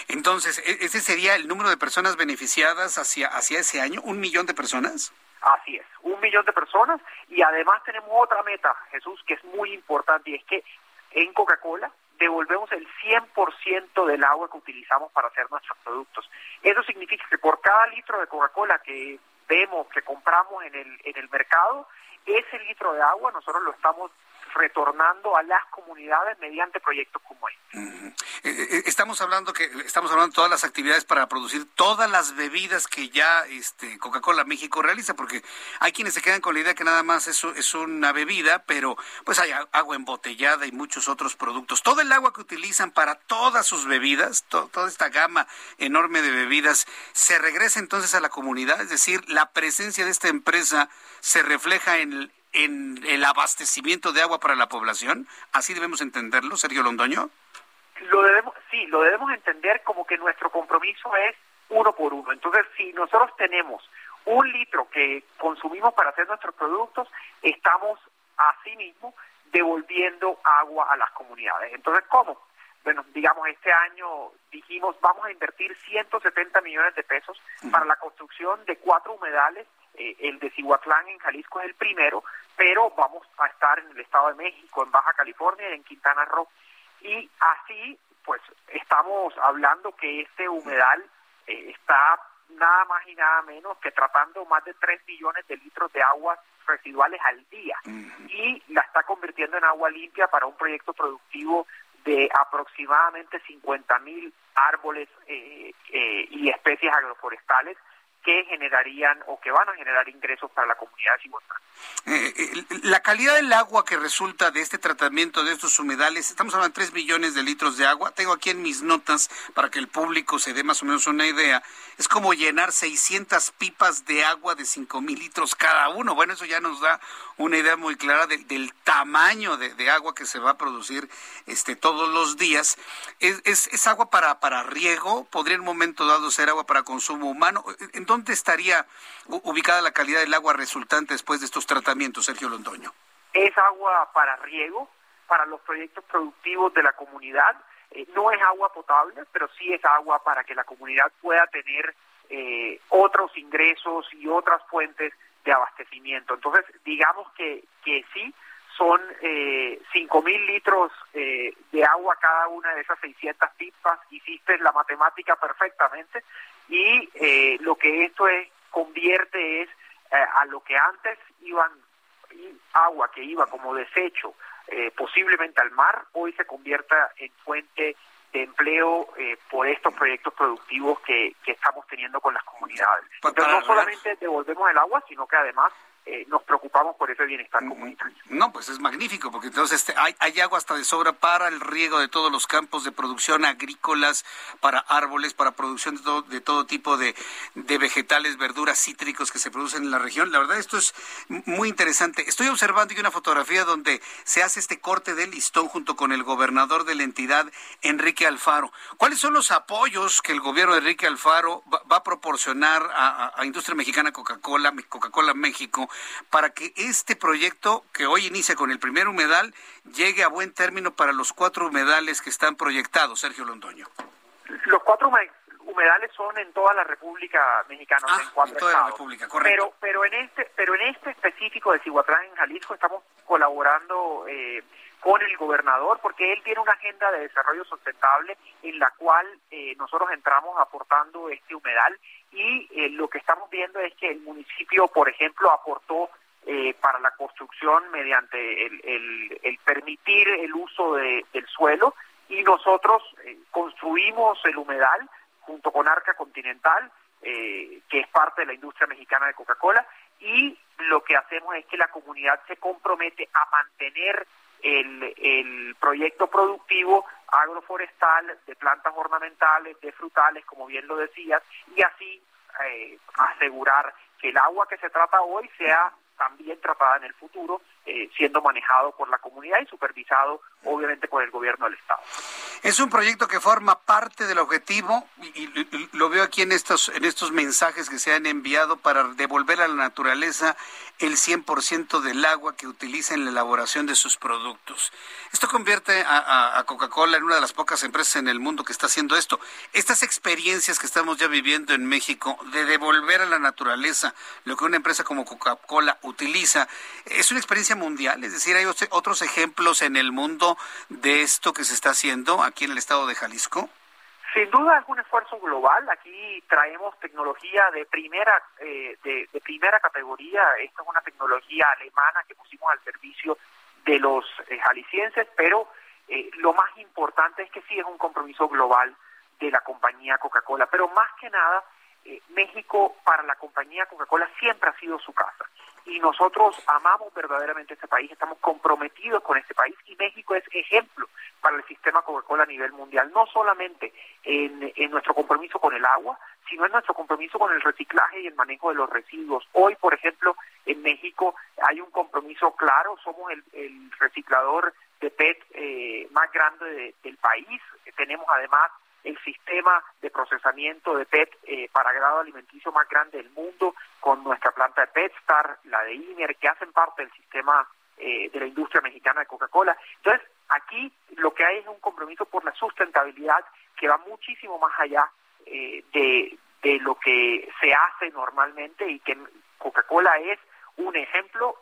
Speaker 2: Entonces, ¿e-, ¿ese sería el número de personas beneficiadas hacia, hacia ese año? ¿Un millón de personas?
Speaker 19: Así es, un millón de personas y además tenemos otra meta, Jesús, que es muy importante y es que en Coca-Cola devolvemos el 100% del agua que utilizamos para hacer nuestros productos. Eso significa que por cada litro de Coca-Cola que vemos, que compramos en el, en el mercado, ese litro de agua nosotros lo estamos retornando a las comunidades mediante proyectos como este.
Speaker 2: Eh, eh, estamos hablando que estamos hablando de todas las actividades para producir todas las bebidas que ya este Coca-Cola México realiza, porque hay quienes se quedan con la idea que nada más eso es una bebida, pero pues hay agua embotellada y muchos otros productos. Todo el agua que utilizan para todas sus bebidas, toda esta gama enorme de bebidas, se regresa entonces a la comunidad, es decir, la presencia de esta empresa se refleja en en el abastecimiento de agua para la población? ¿Así debemos entenderlo, Sergio Londoño?
Speaker 19: Lo debemos, sí, lo debemos entender como que nuestro compromiso es uno por uno. Entonces, si nosotros tenemos un litro que consumimos para hacer nuestros productos, estamos asimismo devolviendo agua a las comunidades. Entonces, ¿cómo? Bueno, digamos, este año dijimos vamos a invertir 170 millones de pesos para la construcción de cuatro humedales. Eh, el de Cihuatlán en Jalisco es el primero, pero vamos a estar en el Estado de México, en Baja California y en Quintana Roo. Y así, pues, estamos hablando que este humedal eh, está nada más y nada menos que tratando más de 3 millones de litros de agua residuales al día y la está convirtiendo en agua limpia para un proyecto productivo de aproximadamente 50 mil árboles eh, eh, y especies agroforestales que generarían o que van a generar ingresos para la comunidad de Cihuatlán.
Speaker 2: Eh, eh, la calidad del agua que resulta de este tratamiento de estos humedales, estamos hablando de 3 millones de litros de agua. Tengo aquí en mis notas para que el público se dé más o menos una idea. Es como llenar 600 pipas de agua de 5 mil litros cada uno. Bueno, eso ya nos da una idea muy clara del tamaño de, agua que se va a producir este, todos los días. ¿Es, es, agua para, para riego? ¿Podría en un momento dado ser agua para consumo humano? ¿En dónde estaría ubicada la calidad del agua resultante después de estos tratamientos, Sergio Londoño?
Speaker 19: Es agua para riego, para los proyectos productivos de la comunidad. Eh, no es agua potable, pero sí es agua para que la comunidad pueda tener eh, otros ingresos y otras fuentes de abastecimiento. Entonces, digamos que, que sí, son eh, mil litros eh, de agua cada una de esas 600 pipas, hiciste la matemática perfectamente, y eh, lo que esto es, convierte es eh, a lo que antes iban agua que iba como desecho posiblemente al mar, hoy se convierta en fuente de empleo eh, por estos proyectos productivos que, que, estamos teniendo con las comunidades. Entonces, no solamente devolvemos el agua, sino que además eh, nos preocupamos por ese bienestar comunitario.
Speaker 2: No, pues es magnífico, porque entonces este, hay, hay, agua hasta de sobra para el riego de todos los campos de producción agrícolas, para árboles, para producción de todo, de todo tipo de, de vegetales, verduras, cítricos que se producen en la región. La verdad, esto es muy interesante. Estoy observando aquí una fotografía donde se hace este corte de listón junto con el gobernador de la entidad, Enrique Alfaro. ¿Cuáles son los apoyos que el gobierno de Enrique Alfaro va, a proporcionar a, a Industria Mexicana Coca-Cola, Coca-Cola México? Para que este proyecto, que hoy inicia con el primer humedal, llegue a buen término para los cuatro humedales que están proyectados, Sergio Londoño.
Speaker 19: Los cuatro humedales son en toda la República Mexicana,
Speaker 2: ah, en cuatro toda la República, correcto.
Speaker 19: Pero, pero en este, pero en este específico de Cihuatlán, en Jalisco, estamos colaborando eh, con el gobernador, porque él tiene una agenda de desarrollo sustentable en la cual eh, nosotros entramos aportando este humedal y eh, lo que estamos viendo es que el municipio, por ejemplo, aportó eh, para la construcción mediante el, el, permitir el uso de, del suelo y nosotros construimos el humedal junto con Arca Continental, que es parte de la industria mexicana de Coca-Cola, y lo que hacemos es que la comunidad se compromete a mantener el, el proyecto productivo agroforestal de plantas ornamentales, de frutales, como bien lo decías, y así eh, asegurar que el agua que se trata hoy sea también tratada en el futuro, eh, siendo manejado por la comunidad y supervisado obviamente por el gobierno del Estado.
Speaker 2: Es un proyecto que forma parte del objetivo, y, lo veo aquí en estos, en estos mensajes que se han enviado para devolver a la naturaleza el 100% del agua que utiliza en la elaboración de sus productos. Esto convierte a, a Coca-Cola en una de las pocas empresas en el mundo que está haciendo esto. Estas experiencias que estamos ya viviendo en México de devolver a la naturaleza lo que una empresa como Coca-Cola utiliza, es una experiencia mundial, es decir, hay otros ejemplos en el mundo de esto que se está haciendo aquí en el estado de Jalisco.
Speaker 19: Sin duda es un esfuerzo global. Aquí traemos tecnología de primera eh, de, primera categoría. Esta es una tecnología alemana que pusimos al servicio de los eh, jaliscienses, pero eh, lo más importante es que sí es un compromiso global de la compañía Coca-Cola. Pero más que nada, México para la compañía Coca-Cola siempre ha sido su casa y nosotros amamos verdaderamente este país, estamos comprometidos con este país y México es ejemplo para el sistema Coca-Cola a nivel mundial, no solamente en, nuestro compromiso con el agua, sino en nuestro compromiso con el reciclaje y el manejo de los residuos. Hoy, por ejemplo, en México hay un compromiso claro, somos el, reciclador de PET eh, más grande del país, tenemos además el sistema de procesamiento de PET eh, para grado alimenticio más grande del mundo, con nuestra planta de PetStar, la de INER, que hacen parte del sistema eh, de la industria mexicana de Coca-Cola. Entonces, aquí lo que hay es un compromiso por la sustentabilidad que va muchísimo más allá eh, de, de lo que se hace normalmente y que Coca-Cola es un ejemplo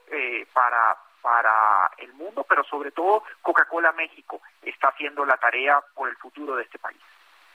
Speaker 19: para, para el mundo, pero sobre todo Coca-Cola México está haciendo la tarea por el futuro de este país.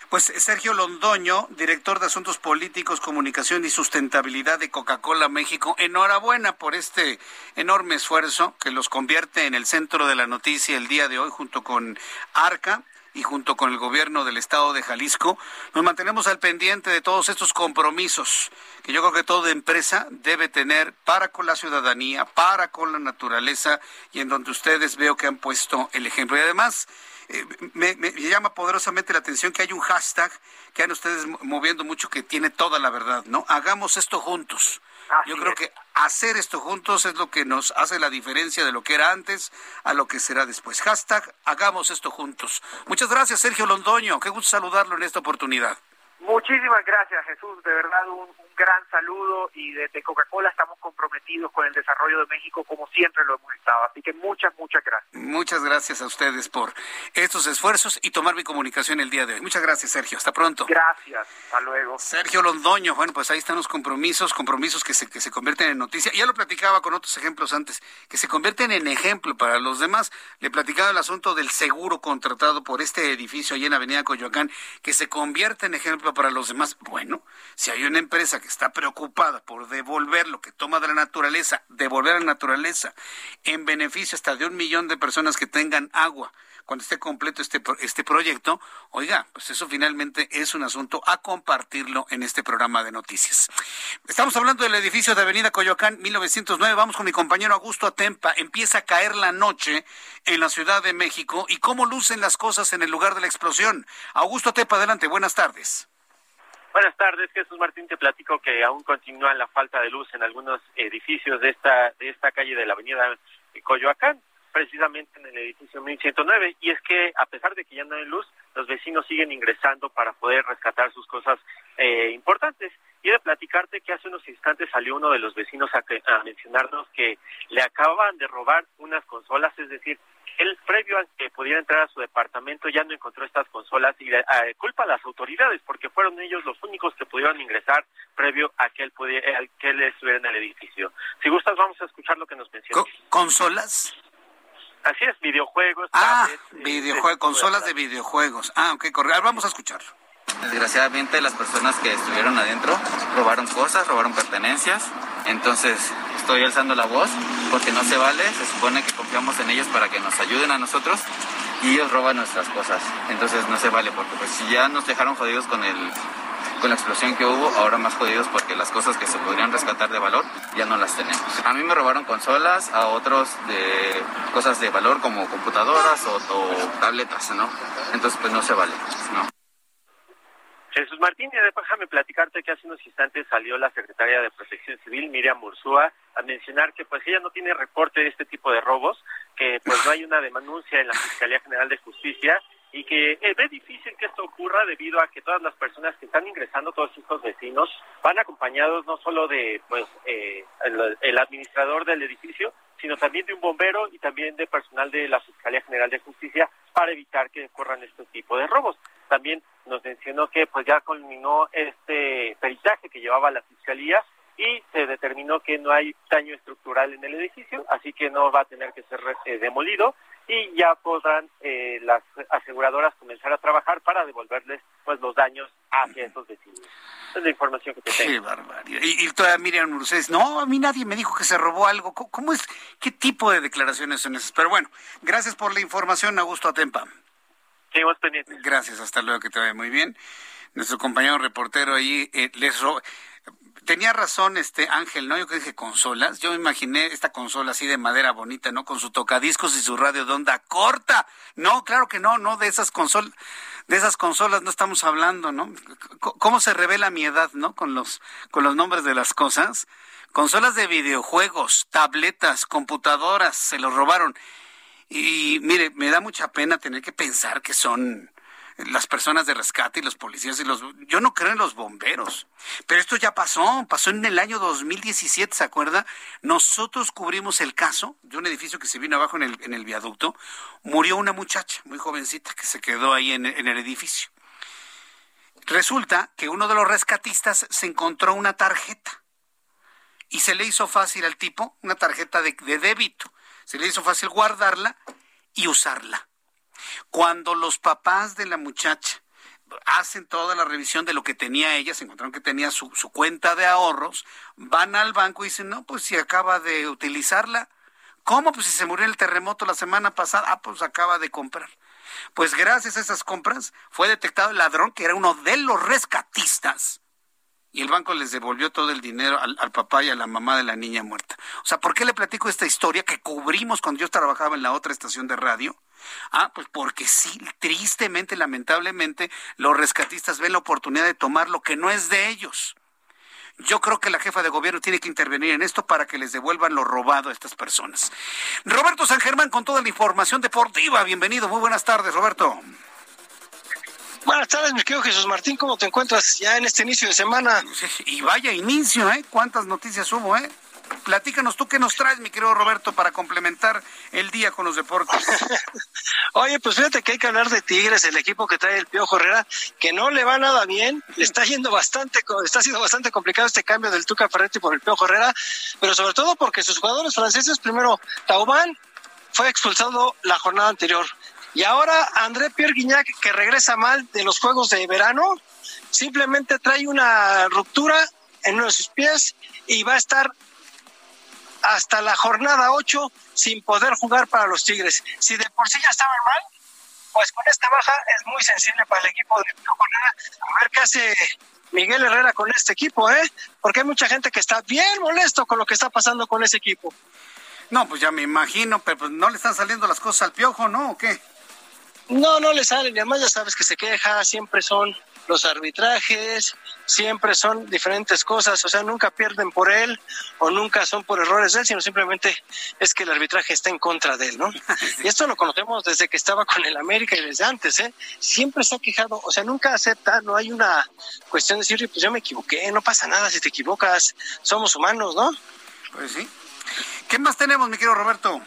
Speaker 2: Pues Sergio Londoño, director de Asuntos Políticos, Comunicación y Sustentabilidad de Coca-Cola México, enhorabuena por este enorme esfuerzo que los convierte en el centro de la noticia el día de hoy junto con Arca y junto con el gobierno del estado de Jalisco nos mantenemos al pendiente de todos estos compromisos que yo creo que toda empresa debe tener para con la ciudadanía, para con la naturaleza y en donde ustedes veo que han puesto el ejemplo. Y además, eh, me, me, llama poderosamente la atención que hay un hashtag que han ustedes moviendo mucho que tiene toda la verdad, ¿no? Hagamos esto juntos. Yo creo que hacer esto juntos es lo que nos hace la diferencia de lo que era antes a lo que será después. Hashtag, hagamos esto juntos. Muchas gracias, Sergio Londoño. Qué gusto saludarlo en esta oportunidad.
Speaker 19: Muchísimas gracias, Jesús. De verdad, un, gran saludo y desde Coca-Cola estamos comprometidos con el desarrollo de México como siempre lo hemos estado. Así que muchas, muchas gracias.
Speaker 2: Muchas gracias a ustedes por estos esfuerzos y tomar mi comunicación el día de hoy. Muchas gracias, Sergio. Hasta pronto.
Speaker 19: Gracias. Hasta luego.
Speaker 2: Sergio Londoño. Bueno, pues ahí están los compromisos, compromisos que se, que se convierten en noticia. Ya lo platicaba con otros ejemplos antes, que se convierten en ejemplo para los demás. Le platicaba el asunto del seguro contratado por este edificio allí en Avenida Coyoacán, que se convierte en ejemplo para los demás. Bueno, si hay una empresa que está preocupada por devolver lo que toma de la naturaleza, devolver a la naturaleza en beneficio hasta de un millón de personas que tengan agua cuando esté completo este, este proyecto, oiga, pues eso finalmente es un asunto a compartirlo en este programa de noticias. Estamos hablando del edificio de Avenida Coyoacán 1909. Vamos con mi compañero Augusto Atempa. Empieza a caer la noche en la Ciudad de México y cómo lucen las cosas en el lugar de la explosión. Augusto Atempa, adelante. Buenas tardes.
Speaker 14: Buenas tardes, Jesús Martín. Te platico que aún continúa la falta de luz en algunos edificios de esta de esta calle de la Avenida Coyoacán, precisamente en el edificio 1109. Y es que a pesar de que ya no hay luz, los vecinos siguen ingresando para poder rescatar sus cosas eh, importantes. Y de platicarte que hace unos instantes salió uno de los vecinos a, a mencionarnos que le acababan de robar unas consolas, es decir, él previo a que pudiera entrar a su departamento ya no encontró estas consolas y eh, culpa a las autoridades porque fueron ellos los únicos que pudieron ingresar previo a que él pudiera, que él estuviera en el edificio. Si gustas vamos a escuchar lo que nos mencionó.
Speaker 2: ¿Consolas?
Speaker 14: Así es, videojuegos.
Speaker 2: Ah, tablets, eh, videojuegos, consolas de, de videojuegos. Ah, ok, correcto. Vamos a escucharlo.
Speaker 20: Desgraciadamente las personas que estuvieron adentro robaron cosas, robaron pertenencias. Entonces estoy alzando la voz porque no se vale. Se supone que confiamos en ellos para que nos ayuden a nosotros y ellos roban nuestras cosas. Entonces no se vale porque pues si ya nos dejaron jodidos con el con la explosión que hubo, ahora más jodidos porque las cosas que se podrían rescatar de valor ya no las tenemos. A mí me robaron consolas, a otros de cosas de valor como computadoras o, o tabletas, ¿no? Entonces pues no se vale, ¿no?
Speaker 14: Jesús Martín, y déjame platicarte que hace unos instantes salió la secretaria de Protección Civil, Miriam Mursúa, a mencionar que pues ella no tiene reporte de este tipo de robos, que pues no hay una denuncia en la Fiscalía General de Justicia y que eh, ve difícil que esto ocurra debido a que todas las personas que están ingresando, todos estos vecinos, van acompañados no solo de pues eh, el, el administrador del edificio, sino también de un bombero y también de personal de la Fiscalía General de Justicia para evitar que ocurran este tipo de robos. También nos mencionó que pues ya culminó este peritaje que llevaba la Fiscalía y se determinó que no hay daño estructural en el edificio, así que no va a tener que ser eh, demolido y ya podrán eh, las aseguradoras comenzar a trabajar para devolverles pues los daños hacia esos vecinos. Esa es la información que te tengo.
Speaker 2: Qué barbaridad. Y, y todavía Miriam Mercedes, no, a mí nadie me dijo que se robó algo. ¿Cómo, ¿Cómo, es? ¿Qué tipo de declaraciones son esas? Pero bueno, gracias por la información, Augusto Atempa.
Speaker 14: Seguimos pendientes.
Speaker 2: Gracias, hasta luego, que te vaya muy bien. Nuestro compañero reportero ahí eh, les robó tenía razón este Ángel, ¿no? Yo que dije consolas. Yo me imaginé esta consola así de madera bonita, ¿no? Con su tocadiscos y su radio de onda corta. No, claro que no, no de esas consolas. De esas consolas no estamos hablando, ¿no? ¿Cómo se revela mi edad, ¿no? Con los, con los nombres de las cosas. Consolas de videojuegos, tabletas, computadoras, se los robaron. Y mire, me da mucha pena tener que pensar que son las personas de rescate y los policías y los... Yo no creo en los bomberos, pero esto ya pasó, pasó en el año 2017, ¿se acuerda? Nosotros cubrimos el caso de un edificio que se vino abajo en el, en el viaducto, murió una muchacha muy jovencita que se quedó ahí en, en el edificio. Resulta que uno de los rescatistas se encontró una tarjeta y se le hizo fácil al tipo, una tarjeta de, de débito, se le hizo fácil guardarla y usarla. Cuando los papás de la muchacha hacen toda la revisión de lo que tenía ella, se encontraron que tenía su, cuenta de ahorros, van al banco y dicen, no, pues si acaba de utilizarla. ¿Cómo? Pues si se murió en el terremoto la semana pasada, ah, pues acaba de comprar. Pues gracias a esas compras fue detectado el ladrón que era uno de los rescatistas y el banco les devolvió todo el dinero al, papá y a la mamá de la niña muerta. O sea, ¿por qué le platico esta historia que cubrimos cuando yo trabajaba en la otra estación de radio? Ah, pues porque sí, tristemente, lamentablemente, los rescatistas ven la oportunidad de tomar lo que no es de ellos. Yo creo que la jefa de gobierno tiene que intervenir en esto para que les devuelvan lo robado a estas personas. Roberto San Germán con toda la información deportiva. Bienvenido, muy buenas tardes, Roberto.
Speaker 21: Buenas tardes, mi querido Jesús Martín, ¿cómo te encuentras ya en este inicio de semana?
Speaker 2: Y vaya inicio, ¿eh? ¿Cuántas noticias hubo, eh? Platícanos tú qué nos traes, mi querido Roberto, para complementar el día con los deportes.
Speaker 21: Oye, pues fíjate que hay que hablar de Tigres, el equipo que trae el Piojo Herrera, que no le va nada bien, le está yendo bastante, está siendo bastante complicado este cambio del Tuca Ferretti por el Piojo Herrera, pero sobre todo porque sus jugadores franceses, primero, Taubán fue expulsado la jornada anterior. Y ahora André Pierre Guignac, que regresa mal de los Juegos de Verano, simplemente trae una ruptura en uno de sus pies y va a estar hasta la jornada 8 sin poder jugar para los Tigres. Si de por sí ya estaban mal, pues con esta baja es muy sensible para el equipo de Herrera. A ver qué hace Miguel Herrera con este equipo, ¿eh? Porque hay mucha gente que está bien molesto con lo que está pasando con ese equipo.
Speaker 2: No, pues ya me imagino, pero pues no le están saliendo las cosas al piojo, ¿no? ¿O qué?
Speaker 21: No, no le salen, y además ya sabes que se queja, siempre son los arbitrajes, siempre son diferentes cosas, o sea, nunca pierden por él o nunca son por errores de él, sino simplemente es que el arbitraje está en contra de él, ¿no? Y esto lo conocemos desde que estaba con el América y desde antes, ¿eh? Siempre se ha quejado, o sea, nunca acepta, no hay una cuestión de decir, pues yo me equivoqué, no pasa nada si te equivocas, somos humanos, ¿no?
Speaker 2: Pues sí. ¿Qué más tenemos, mi querido Roberto?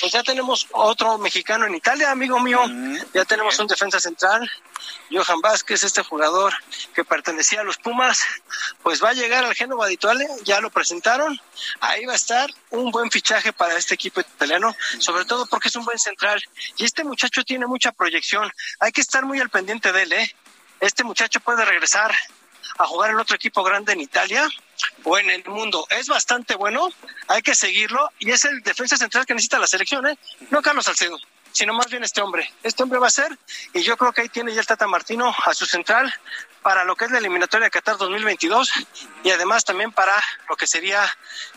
Speaker 21: Pues ya tenemos otro mexicano en Italia, amigo mío. Ya tenemos un defensa central, Johan Vázquez, este jugador que pertenecía a los Pumas, pues va a llegar al Génova de ya lo presentaron. Ahí va a estar un buen fichaje para este equipo italiano, sobre todo porque es un buen central. Y este muchacho tiene mucha proyección. Hay que estar muy al pendiente de él, ¿eh? Este muchacho puede regresar a jugar en otro equipo grande en Italia o en el mundo. Es bastante bueno, hay que seguirlo y es el defensa central que necesita la selección, ¿eh? No Carlos Salcedo, sino más bien este hombre. Este hombre va a ser y yo creo que ahí tiene ya el Tata Martino a su central para lo que es la eliminatoria de Qatar 2022 y además también para lo que sería,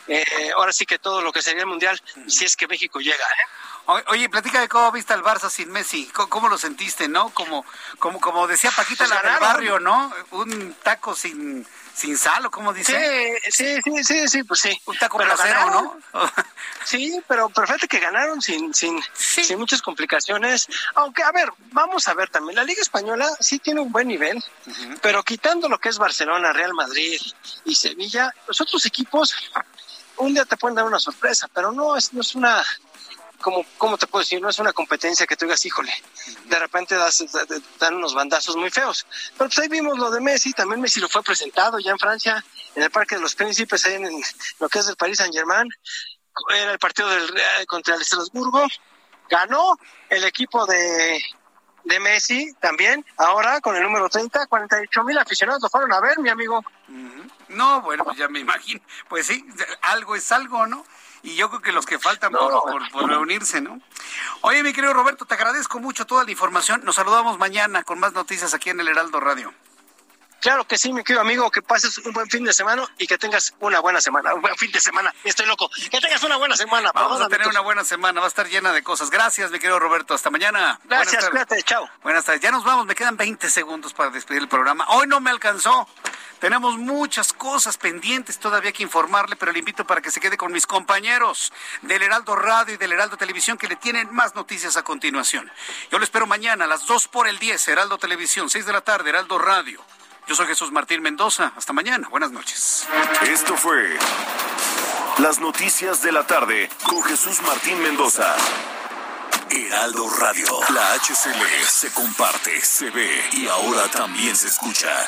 Speaker 21: eh, ahora sí que todo lo que sería el Mundial, si es que México llega. ¿eh?
Speaker 2: Oye, platica de cómo viste al Barça sin Messi, cómo, lo sentiste, ¿no? Como, como, como decía Paquita pues la del barrio, ¿no? Un taco sin sin sal o como dice.
Speaker 21: Sí, sí, sí, sí, pues sí.
Speaker 2: Un taco pero ¿no?
Speaker 21: sí, pero perfecto que ganaron sin, sin, sin muchas complicaciones. Aunque, a ver, vamos a ver también, la Liga Española sí tiene un buen nivel, pero quitando lo que es Barcelona, Real Madrid y Sevilla, los otros equipos un día te pueden dar una sorpresa, pero no es, no es una como, ¿cómo te puedo decir? No es una competencia que tú digas, híjole, de repente das, dan unos bandazos muy feos. Pero pues ahí vimos lo de Messi, también Messi lo fue presentado ya en Francia, en el Parque de los Príncipes, ahí en lo que es el Paris Saint Germain. Era el partido del, contra el Estrasburgo. Ganó el equipo de, de Messi también, ahora con el número 30, 48 mil aficionados lo fueron a ver, mi amigo.
Speaker 2: No, bueno, pues ya me imagino. Pues sí, algo es algo, ¿no? Y yo creo que los que faltan por, reunirse, ¿no? Oye, mi querido Roberto, te agradezco mucho toda la información. Nos saludamos mañana con más noticias aquí en el Heraldo Radio.
Speaker 21: Claro que sí, mi querido amigo, que pases un buen fin de semana y que tengas una buena semana, un buen fin de semana. Estoy loco. Que tengas una buena semana.
Speaker 2: Vamos a tener una buena semana, va a estar llena de cosas. Gracias, mi querido Roberto. Hasta mañana.
Speaker 21: Gracias, cuídate, chao.
Speaker 2: Buenas tardes. Ya nos vamos, me quedan 20 segundos para despedir el programa. Hoy no me alcanzó. Tenemos muchas cosas pendientes todavía que informarle, pero le invito para que se quede con mis compañeros del Heraldo Radio y del Heraldo Televisión que le tienen más noticias a continuación. Yo lo espero mañana a las 2 por el 10, Heraldo Televisión, 6 de la tarde, Heraldo Radio. Yo soy Jesús Martín Mendoza. Hasta mañana. Buenas noches.
Speaker 1: Esto fue Las Noticias de la Tarde con Jesús Martín Mendoza. Heraldo Radio. La HCL se comparte, se ve y ahora también se escucha.